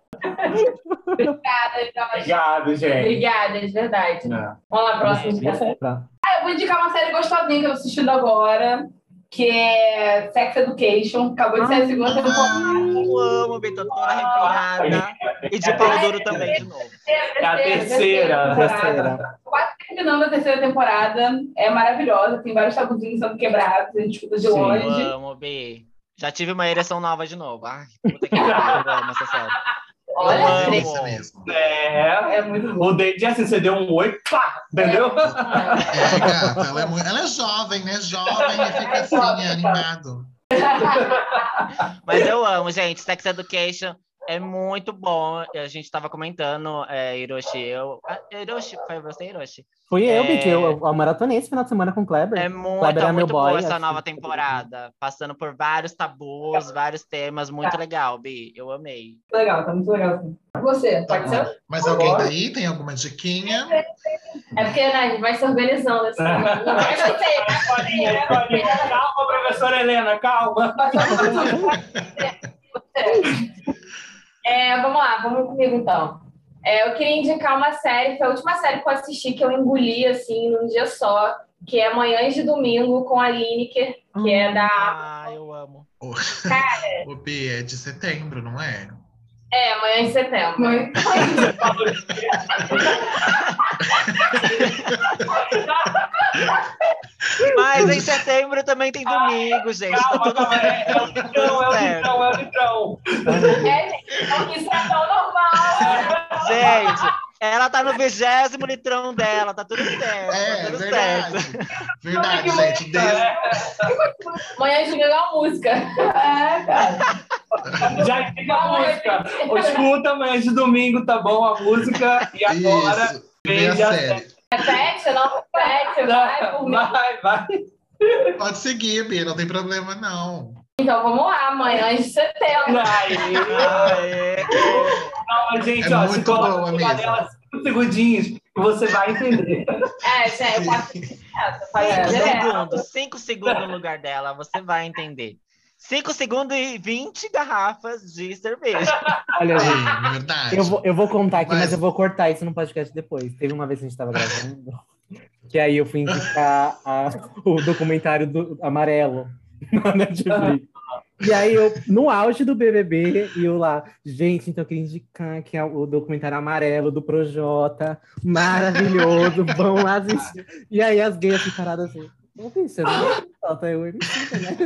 Obrigada, Jorge. Obrigado, gente. Obrigada, de verdade. É. Vamos lá, próxima indicação. Pra- Ah, eu vou indicar uma série gostosinha que eu tô assistindo agora, que é Sex Education. Acabou de sair a segunda temporada. Eu amo, tô toda arrepiada. E de pau duro também, de novo. É a terceira. Terceira. Quase terminando a terceira temporada. É maravilhosa, tem vários tabuzinhos sendo quebrados, a gente escuta de longe. Eu amo, B. Já tive uma ereção nova de novo. Ai, puta que pariu, eu amo essa série. Olha, Eu amo. delícia mesmo. É. é muito bom. O dente assim, você deu um oi, pá, entendeu? É, gata, ela é, muito, ela é jovem, né? Jovem e fica assim, animado. Mas eu amo, gente. Sex Education é muito bom. A gente tava comentando, é, Hiroshi. Eu... Ah, Hiroshi, foi você, Hiroshi? Fui eu, É. Bic. Eu, eu maratonei esse final de semana com o Kleber. É muito, Kleber é muito boy, boa essa assim. nova temporada. Passando por vários tabus, vários temas. Muito legal, Bi. Eu amei. legal, tá muito legal. Você, Tá pode ser? Mas alguém daí tem alguma diquinha? É porque né, a gente vai se organizando assim. Não vai ser. Calma, professora Helena, calma. É, vamos lá, vamos comigo então. É, eu queria indicar uma série, foi a última série que eu assisti que eu engoli assim num dia só, que é Manhãs de Domingo com a Lineker, que é da. Ah, eu amo. O, o B é de setembro, não é? É, Manhãs de Setembro. Muito Mas em setembro também tem domingo, gente. Tá Calma, tudo calma. É, é o litrão, é o Certo. litrão, é o. É, gente, isso é tão normal. Gente, ela tá no vigésimo litrão dela, tá tudo certo. É, tá tudo verdade. certo. Verdade, gente. Desde, de Domingo é uma música. É, cara. Já fica a música. Escuta amanhã de domingo, tá bom? A música. E agora. Vê a série. Repete, não repete, vai por mim. Vai, vai. Pode seguir, B, não tem problema, não. Então vamos lá, Manhãs de Setembro. Aí. Aê. Calma, gente, É ó. muito Se coloca boa no lugar mesmo. dela cinco segundinhos que você vai entender. É, gente, eu faço cinco segundos no lugar dela, você vai entender. Cinco segundos e 20 garrafas de cerveja. Olha, gente. É, verdade. Eu vou, eu vou contar aqui, mas... Mas- eu vou cortar isso no podcast depois. Teve uma vez que a gente tava gravando, que aí eu fui indicar a- o documentário do Amarelo na Netflix. E aí eu, no auge do BBB, e eu lá, gente, então eu queria indicar que é o documentário Amarelo do Projota, maravilhoso, vão lá assistir. E aí as gays paradas assim, não eu MC, né?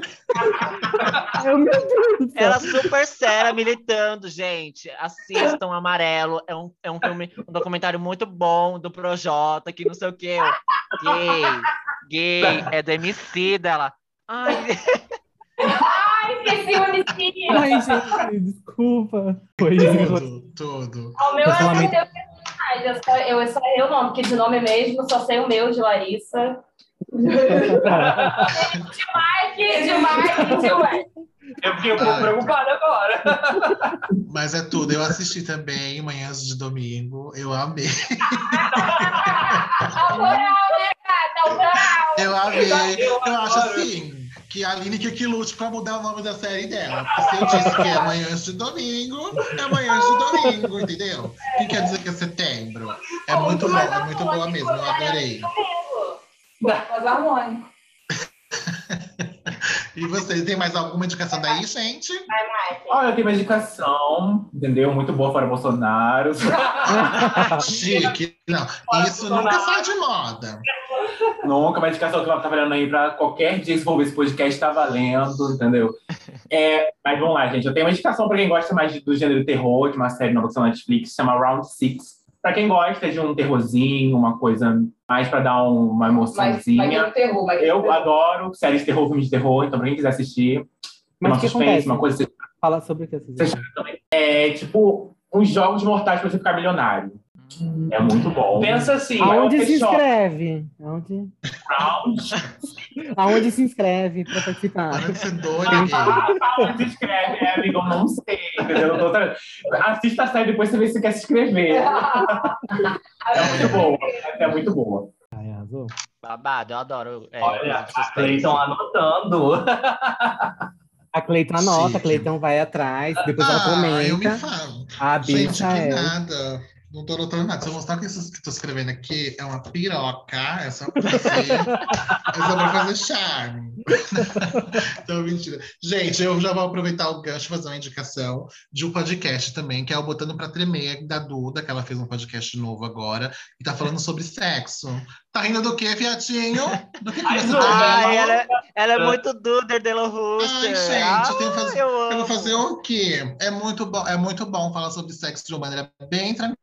Eu, Deus do céu. Ela super séria, militando, gente. Assistam Amarelo. É um, é um filme, um documentário muito bom do Projota, que não sei o quê. Gay, gay, é do MC dela. Ai, Ai, esqueci o MC. Ai, gente, desculpa. Foi. Tudo, tudo. O meu Eu é personagem. Eu só, eu, é só eu não, porque de nome mesmo, só sei o meu, de Larissa. De Mike, de Mike, de Wes. Eu fiquei um pouco preocupado agora. Mas é tudo. Eu assisti também Manhãs de Domingo. Eu amei. Né, moral. Eu amei. Eu acho assim que a Aline que, que lute pra mudar o nome da série dela. Porque se eu disse que é Manhãs de Domingo, é Manhãs de Domingo, entendeu? O que quer dizer que é setembro? É muito bom, é muito boa mesmo. Eu adorei. Mas harmônico. E vocês, tem mais alguma indicação daí, gente? Vai, Mike. Olha, eu tenho uma indicação, entendeu? Muito boa fora Bolsonaro. Chique. Não, isso nunca sai de moda. Nunca uma indicação que ela tá valendo aí pra qualquer dia que você for ver esse podcast, tá valendo, entendeu? É, mas vamos lá, gente. Eu tenho uma indicação pra quem gosta mais do gênero terror, de uma série nova que na Netflix, chama Round Six. Pra quem gosta de um terrorzinho, uma coisa mais pra dar um- uma Mas, mas emoçãozinha. no terror, mas Eu adoro séries de terror, filmes de terror, então pra quem quiser assistir, Mas uma o que suspense, acontece? uma coisa assim. Fala sobre o que vocês Você também. É tipo uns jogos mortais pra você ficar milionário. É muito bom. Pensa assim, Aonde é se um shop, inscreve? Aonde, round, aonde se inscreve para participar? Para de ser doida, gay. aonde se inscreve, é, amigo, eu não sei, entendeu? Tra- Assista a série depois você vê se quer se inscrever. É muito boa, é muito boa. Ai, arrasou. babado, eu adoro. É, Olha, Cleiton anotando. A Cleiton anota, Chique. a Cleiton vai atrás, depois ela Ah, eu me comenta. falo. A Gente, que é. nada. Não tô notando nada. Se eu mostrar o que eu tô escrevendo aqui, é uma piroca. É só pra fazer, é só pra fazer charme. então, mentira. Gente, eu já vou aproveitar o gancho e fazer uma indicação de um podcast também, que é o Botando Pra Tremer, da Duda, que ela fez um podcast novo agora, e tá falando sobre sexo. Tá rindo do quê, fiatinho? Do que, que Ai, você tá Ai, rindo? ela, é- ela é muito Duder Delo Ai, Rooster. gente, eu tenho que fazer- eu Eu vou fazer o quê? É muito bom, é muito bom falar sobre sexo de uma maneira bem tranquila,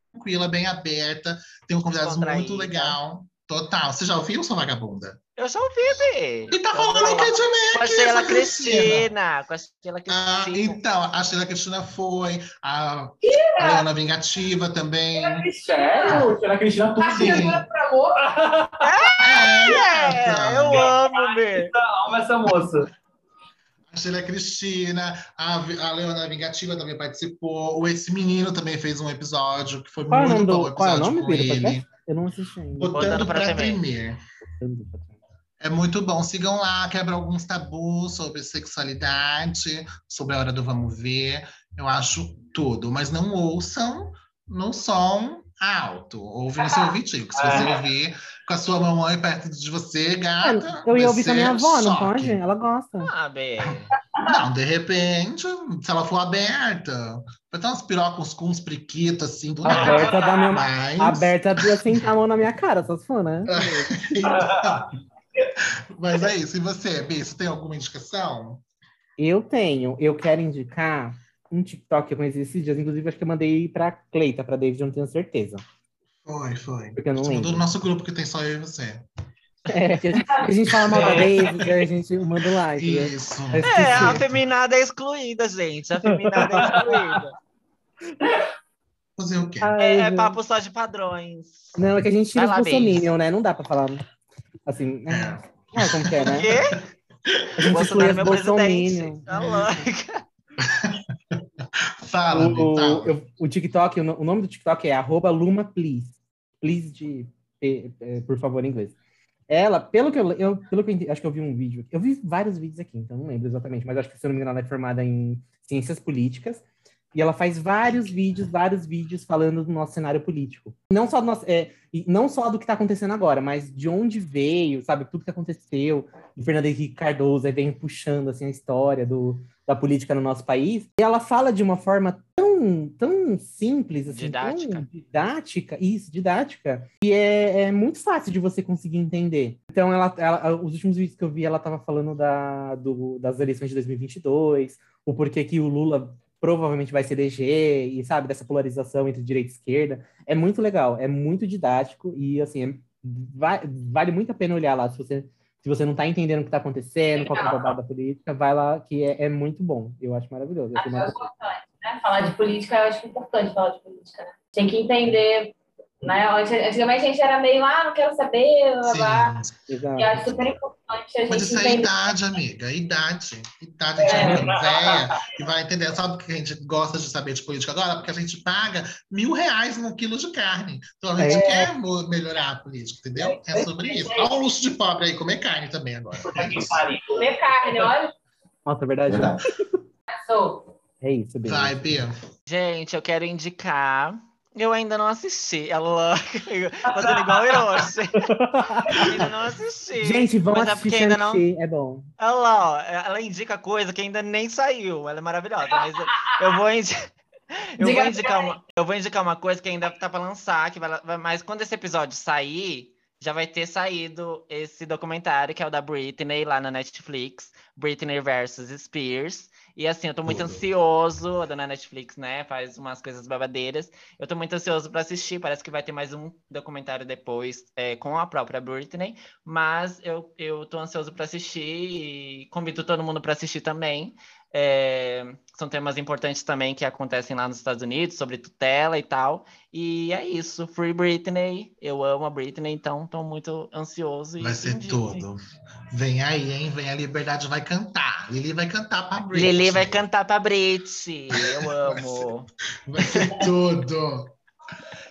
bem aberta. Tem um convidado muito legal. Total. Você já ouviu, sua vagabunda? Eu já ouvi, Bê. E tá falando o que de mim Com a Sheila Cristina. Com a Sheila Ah, Cristina. então, a Sheila Cristina foi, a, a Leona Vingativa também. Sério? Que Cristina tudo Sim. Amor. É, É, eu amo, Bê. Amo essa moça. A Sheila Cristina, a, a Leona Vingativa também participou. O Esse Menino também fez um episódio que foi Qual é muito nome bom. do. Qual é o episódio nome com dele? ele. Eu não assisti ainda. Botando Botando pra pra tremer. tremer. É muito bom. Sigam lá, quebra alguns tabus sobre sexualidade, sobre a hora do vamos ver. Eu acho tudo. Mas não ouçam no som alto. Ouve no seu ouvidinho. que Se você É. ouvir com a sua mamãe perto de você, gata. eu ia ouvir com a minha avó, não choque. pode? Ela gosta. Ah, Bê. Não, de repente, se ela for aberta, vai ter umas pirocas com uns priquitos assim do nada. Aberta da minha. Mas... Aberta de sentar a mão na minha cara, só se for, né? Mas é isso. E você, Bi, você tem alguma indicação? Eu tenho, eu quero indicar um TikTok que eu conheci esses dias, inclusive acho que eu mandei pra Cleita, pra David, eu não tenho certeza. Foi, foi. Porque eu não Você mandou lembro. no nosso grupo que tem só eu e você. É, que a gente, que a gente fala mal da David, aí a gente manda lá, entendeu? Isso. Eu esqueci. É, a feminada é excluída, gente. A feminada é excluída. Fazer o quê? Ai, É, é papo só de padrões. Não, é que a gente tira Vai os bolsominion, né? Não dá pra falar assim. É. Ah, como que é, né? O quê? A gente exclui Bolsonaro é os meu bolsominion. presidente. Tá louca. Fala, O, fala. eu- o TikTok, o, no- o nome do TikTok é arroba Luma Please. Please de, eh, por favor, em inglês. Ela, pelo que eu, eu- pelo que eu entendi, acho que eu vi um vídeo. Eu vi vários vídeos aqui, então não lembro exatamente, mas acho que, se eu não me engano, ela é formada em ciências políticas. E ela faz vários vídeos, vários vídeos falando do nosso cenário político. Não só do, nosso, é, não só do que está acontecendo agora, mas de onde veio, sabe? Tudo que aconteceu. O Fernando Henrique Cardoso aí vem puxando assim, a história do, da política no nosso país. E ela fala de uma forma tão, tão simples, assim, Didática. tão didática, isso, didática, e é, é muito fácil de você conseguir entender. Então, ela, ela- os últimos vídeos que eu vi, ela estava falando da, do- das eleições de 2022, o porquê que o Lula provavelmente vai se eleger, e sabe, dessa polarização entre direita e esquerda. É muito legal, é muito didático, e assim, é- va- vale muito a pena olhar lá, se você, se você não está entendendo o que está acontecendo, qual é a babada da política, vai lá, que é, é muito bom. Eu acho maravilhoso. Eu Acho é importante, né? Falar de política, eu acho que é importante falar de política, né? Tem que entender, né? Antigamente a gente era meio, ah, não quero saber, blá, blá, blá. Sim. Exato. E eu acho super importante a Mas gente isso é idade, amiga. Idade. Idade. A gente é, velha e vai entender. Sabe por que a gente gosta de saber de política agora? Porque a gente paga mil reais num quilo de carne. Então a gente É. quer melhorar a política, entendeu? É sobre isso. Olha o luxo de pobre aí, comer carne também agora. É. Comer carne, olha. Nossa, é verdade. Sou. É isso, Bia. Vai, Bia. Gente, eu quero indicar. Eu ainda não assisti. Ela fazendo igual Hiroshi. ainda não assisti. Gente, vão Mas é assistir ainda não- é bom. Lá, ó, ela indica coisa que ainda nem saiu. Ela é maravilhosa. Mas eu vou, indi- eu Diga vou indicar uma, eu vou indicar uma coisa que ainda tá pra lançar, que vai- mas quando esse episódio sair, já vai ter saído esse documentário que é o da Britney lá na Netflix, Britney versus Spears. E assim, eu tô muito Tudo. ansioso, a dona Netflix, né, faz umas coisas babadeiras. Eu tô muito ansioso pra assistir, parece que vai ter mais um documentário depois é, com a própria Britney. Mas eu, eu tô ansioso para assistir e convido todo mundo para assistir também. É, são temas importantes também que acontecem lá nos Estados Unidos, sobre tutela e tal. E é isso. Free Britney. Eu amo a Britney, então tô muito ansioso. Vai ser tudo. Vem aí, hein? Vem a Liberdade vai cantar. Lili vai cantar pra Britney. Lili vai cantar pra Brit. Eu amo. Vai ser tudo.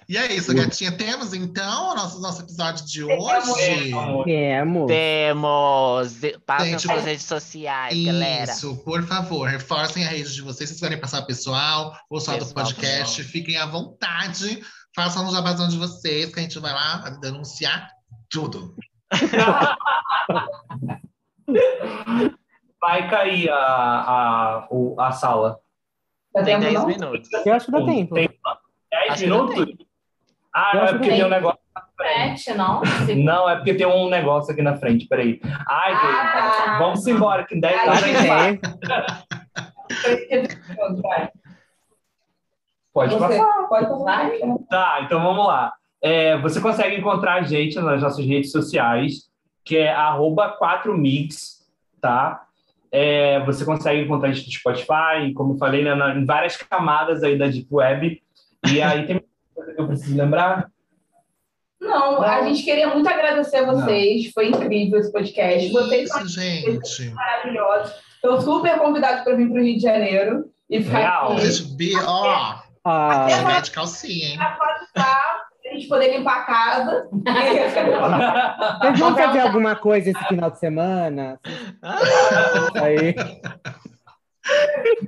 E é isso, gatinha. Temos então o nosso, nosso episódio de hoje. Amor. Temos. Passem Gente, suas redes sociais, galera. Isso, por favor, reforcem a rede de vocês. Se quiserem passar pessoal ou só do Pessoal, podcast, fiquem à vontade Façam um jabazão de vocês, que a gente vai lá denunciar tudo. Vai cair a, a, a sala. Tem tempo, 10 não? minutos. Eu acho que dá tempo. Tem 10 Acho que dá minutos? Ah, não, é porque tem. um negócio. Sete, não? Não, é porque tem um negócio aqui na frente, peraí. Ai, Ah, tá. vamos embora, que em 10 Ai, horas a Acho gente vai. é. Pode Você, passar. pode passar. Tá, então vamos lá. É, você consegue encontrar a gente nas nossas redes sociais, que é arroba 4mix, tá? É, você consegue encontrar a gente no Spotify, como eu falei, né, na- em várias camadas aí da Deep Web. E aí tem eu preciso lembrar? Não, a gente queria muito agradecer a vocês. Foi incrível esse podcast. Vocês são gente. maravilhosos. Estou super convidado para vir para o Rio de Janeiro e ficar Real. aqui. Ó, Ah, é de calcinha, hein? A gente poder limpar a casa. vocês vão fazer alguma coisa esse final de semana? Aí.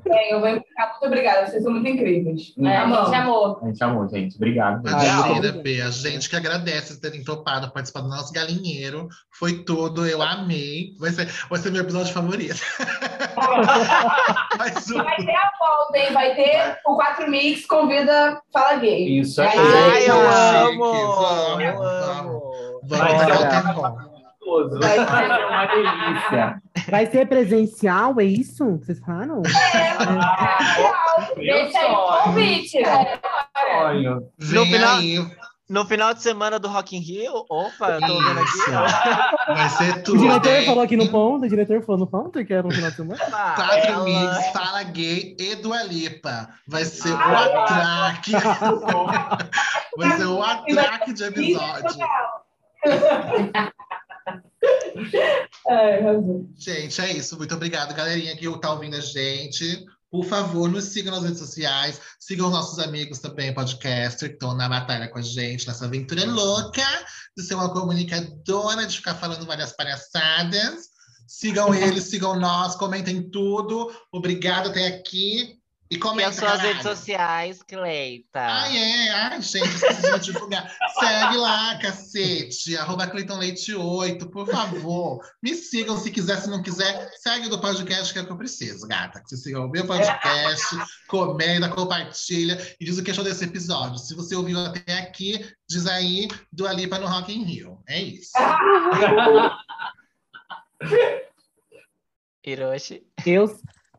Bem, eu vou ficar muito obrigada. Vocês são muito incríveis. É, a Amamos. gente amou. A gente amou, gente. Obrigado. Ai, Imagina, Bê, a gente que agradece terem topado participar do nosso galinheiro. Foi tudo, eu amei. Vai ser, vai ser meu episódio favorito. Vai ter a volta, hein? Vai ter o 4 Mix convida Fala Gay. Isso aí. Ai, eu Ai, amo! vamos, Eu vamos. amo! Vamos Vai o. Gostoso. Vai ser uma delícia. Vai ser presencial, é isso que vocês falaram? Meu Deixa aí o convite. sonho. No final- No final de semana do Rock in Rio, opa, eu tô vendo aqui. Vai ser O tudo. diretor hein? falou aqui no ponto, o diretor falou no ponto que era no final de semana. Quatro Ela- amigos, fala gay e Dua Lipa. Vai ser o atraque. Vai ser o atraque de episódio. Gente, é isso. Muito obrigado, galerinha que tá ouvindo a gente. Por favor, nos sigam nas redes sociais. Sigam os nossos amigos também, podcaster, que estão na batalha com a gente, nessa aventura louca de ser uma comunicadora, de ficar falando várias palhaçadas. Sigam eles, sigam nós, comentem tudo. Obrigado até aqui. E E comenta, as suas redes sociais, Cleita. Ai, é. Ai, gente, esqueci de divulgar. Segue lá, cacete. Arroba Cleiton Leite 8, por favor. Me sigam se quiser, se não quiser. Segue do podcast que é o que eu preciso, gata. Que você siga o meu podcast, comenta, compartilha e diz o que achou desse episódio. Se você ouviu até aqui, diz aí do Alipa no Rock in Rio. É isso. Hiroshi. Eu,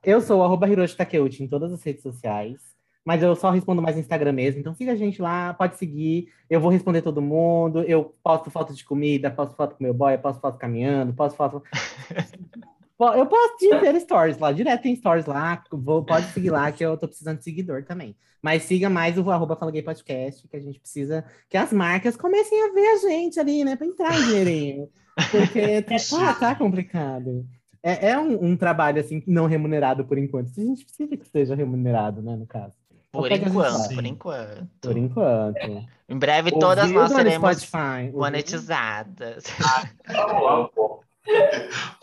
eu sou o arroba Hiroshi Takeuchi em todas as redes sociais, mas eu só respondo mais no Instagram mesmo. Então siga a gente lá, pode seguir. Eu vou responder todo mundo. Eu posto foto de comida, posto foto com meu boy, posto foto caminhando, posto foto. Eu posto de ter stories lá, direto tem stories lá. Vou, pode seguir lá, que eu tô precisando de seguidor também. Mas siga mais o arroba Fala Gay Podcast, que a gente precisa que as marcas comecem a ver a gente ali, né? Pra entrar em dinheirinho. Porque tá, tá complicado. É, é um, um trabalho, assim, não remunerado por enquanto. A gente precisa que seja remunerado, né, no caso. Por enquanto, por enquanto. Por enquanto. Em breve todas nós seremos Spotify? Monetizadas.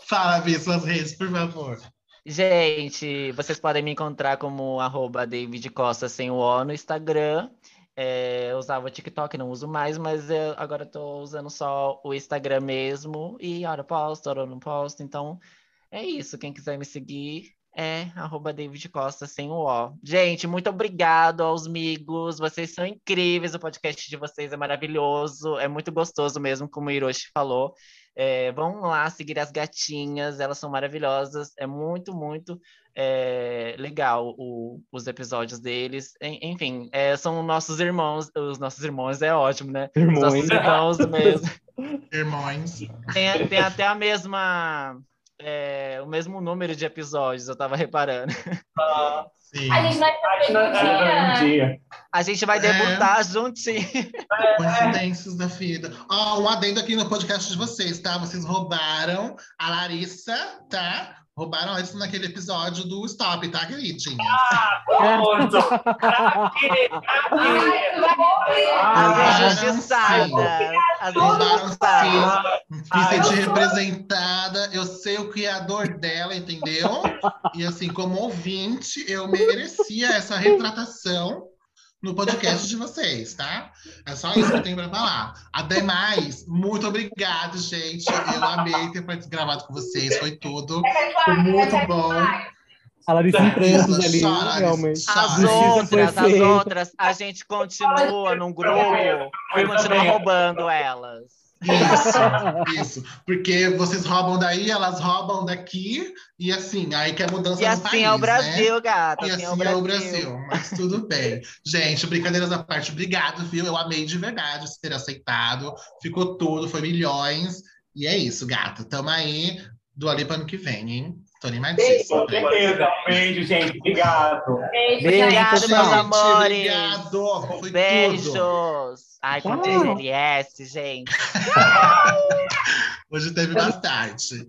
Fala, Bi, suas redes, por favor. Gente, vocês podem me encontrar como arroba David Costa sem o O no Instagram. É, eu usava o TikTok, não uso mais, mas eu agora estou usando só o Instagram mesmo. E hora eu posto, hora eu não posto. Então é isso. Quem quiser me seguir é arroba David Costa sem o O. Gente, muito obrigado aos amigos. Vocês são incríveis. O podcast de vocês é maravilhoso. É muito gostoso mesmo, como o Hiroshi falou. É, vão lá seguir as gatinhas, elas são maravilhosas. É muito, muito é, legal o- os episódios deles. En- Enfim, é, são nossos irmãos. Os nossos irmãos é ótimo, né? Os Irmãos. nossos irmãos mesmo. Irmãos. Tem, tem até a mesma. É, o mesmo número de episódios, eu tava reparando. Sim. A gente vai um dia. é. A gente vai É. debutar juntinho. Coincidências da vida. Ó, um adendo aqui no podcast de vocês, tá? Vocês roubaram a Larissa, tá? Roubaram Larissa naquele episódio do Stop, tá, queridinha? Pronto. Ah. As Roubaram sim. Me senti representada. Eu sei o criador dela, entendeu? E assim, como ouvinte, eu merecia essa retratação no podcast de vocês, tá? É só isso que eu tenho pra falar. Ademais, muito obrigado, gente. Eu amei ter gravado com vocês, foi tudo. Foi muito bom. A Larissa em prantos Isso, ali, chora, realmente. As outras, as outras, a gente continua num grupo e continua roubando elas. Isso, isso. Porque vocês roubam daí, elas roubam daqui, e assim, aí que é mudança E assim país, é o né? Brasil, gata. E assim, assim é o Brasil, mas tudo bem. Gente, brincadeiras à parte, obrigado, viu? Eu amei de verdade você ter aceitado. Ficou tudo, foi milhões. E é isso, gata. Tamo aí do ali para ano que vem, hein? Tô animadíssima. Com certeza. Beijo, gente. Obrigado. Beijo, Beijo, Obrigado, meus Gente, amores. Obrigado. Foi tudo. Beijos. Ai, quanto Tchau. GLS, gente. Hoje teve bastante.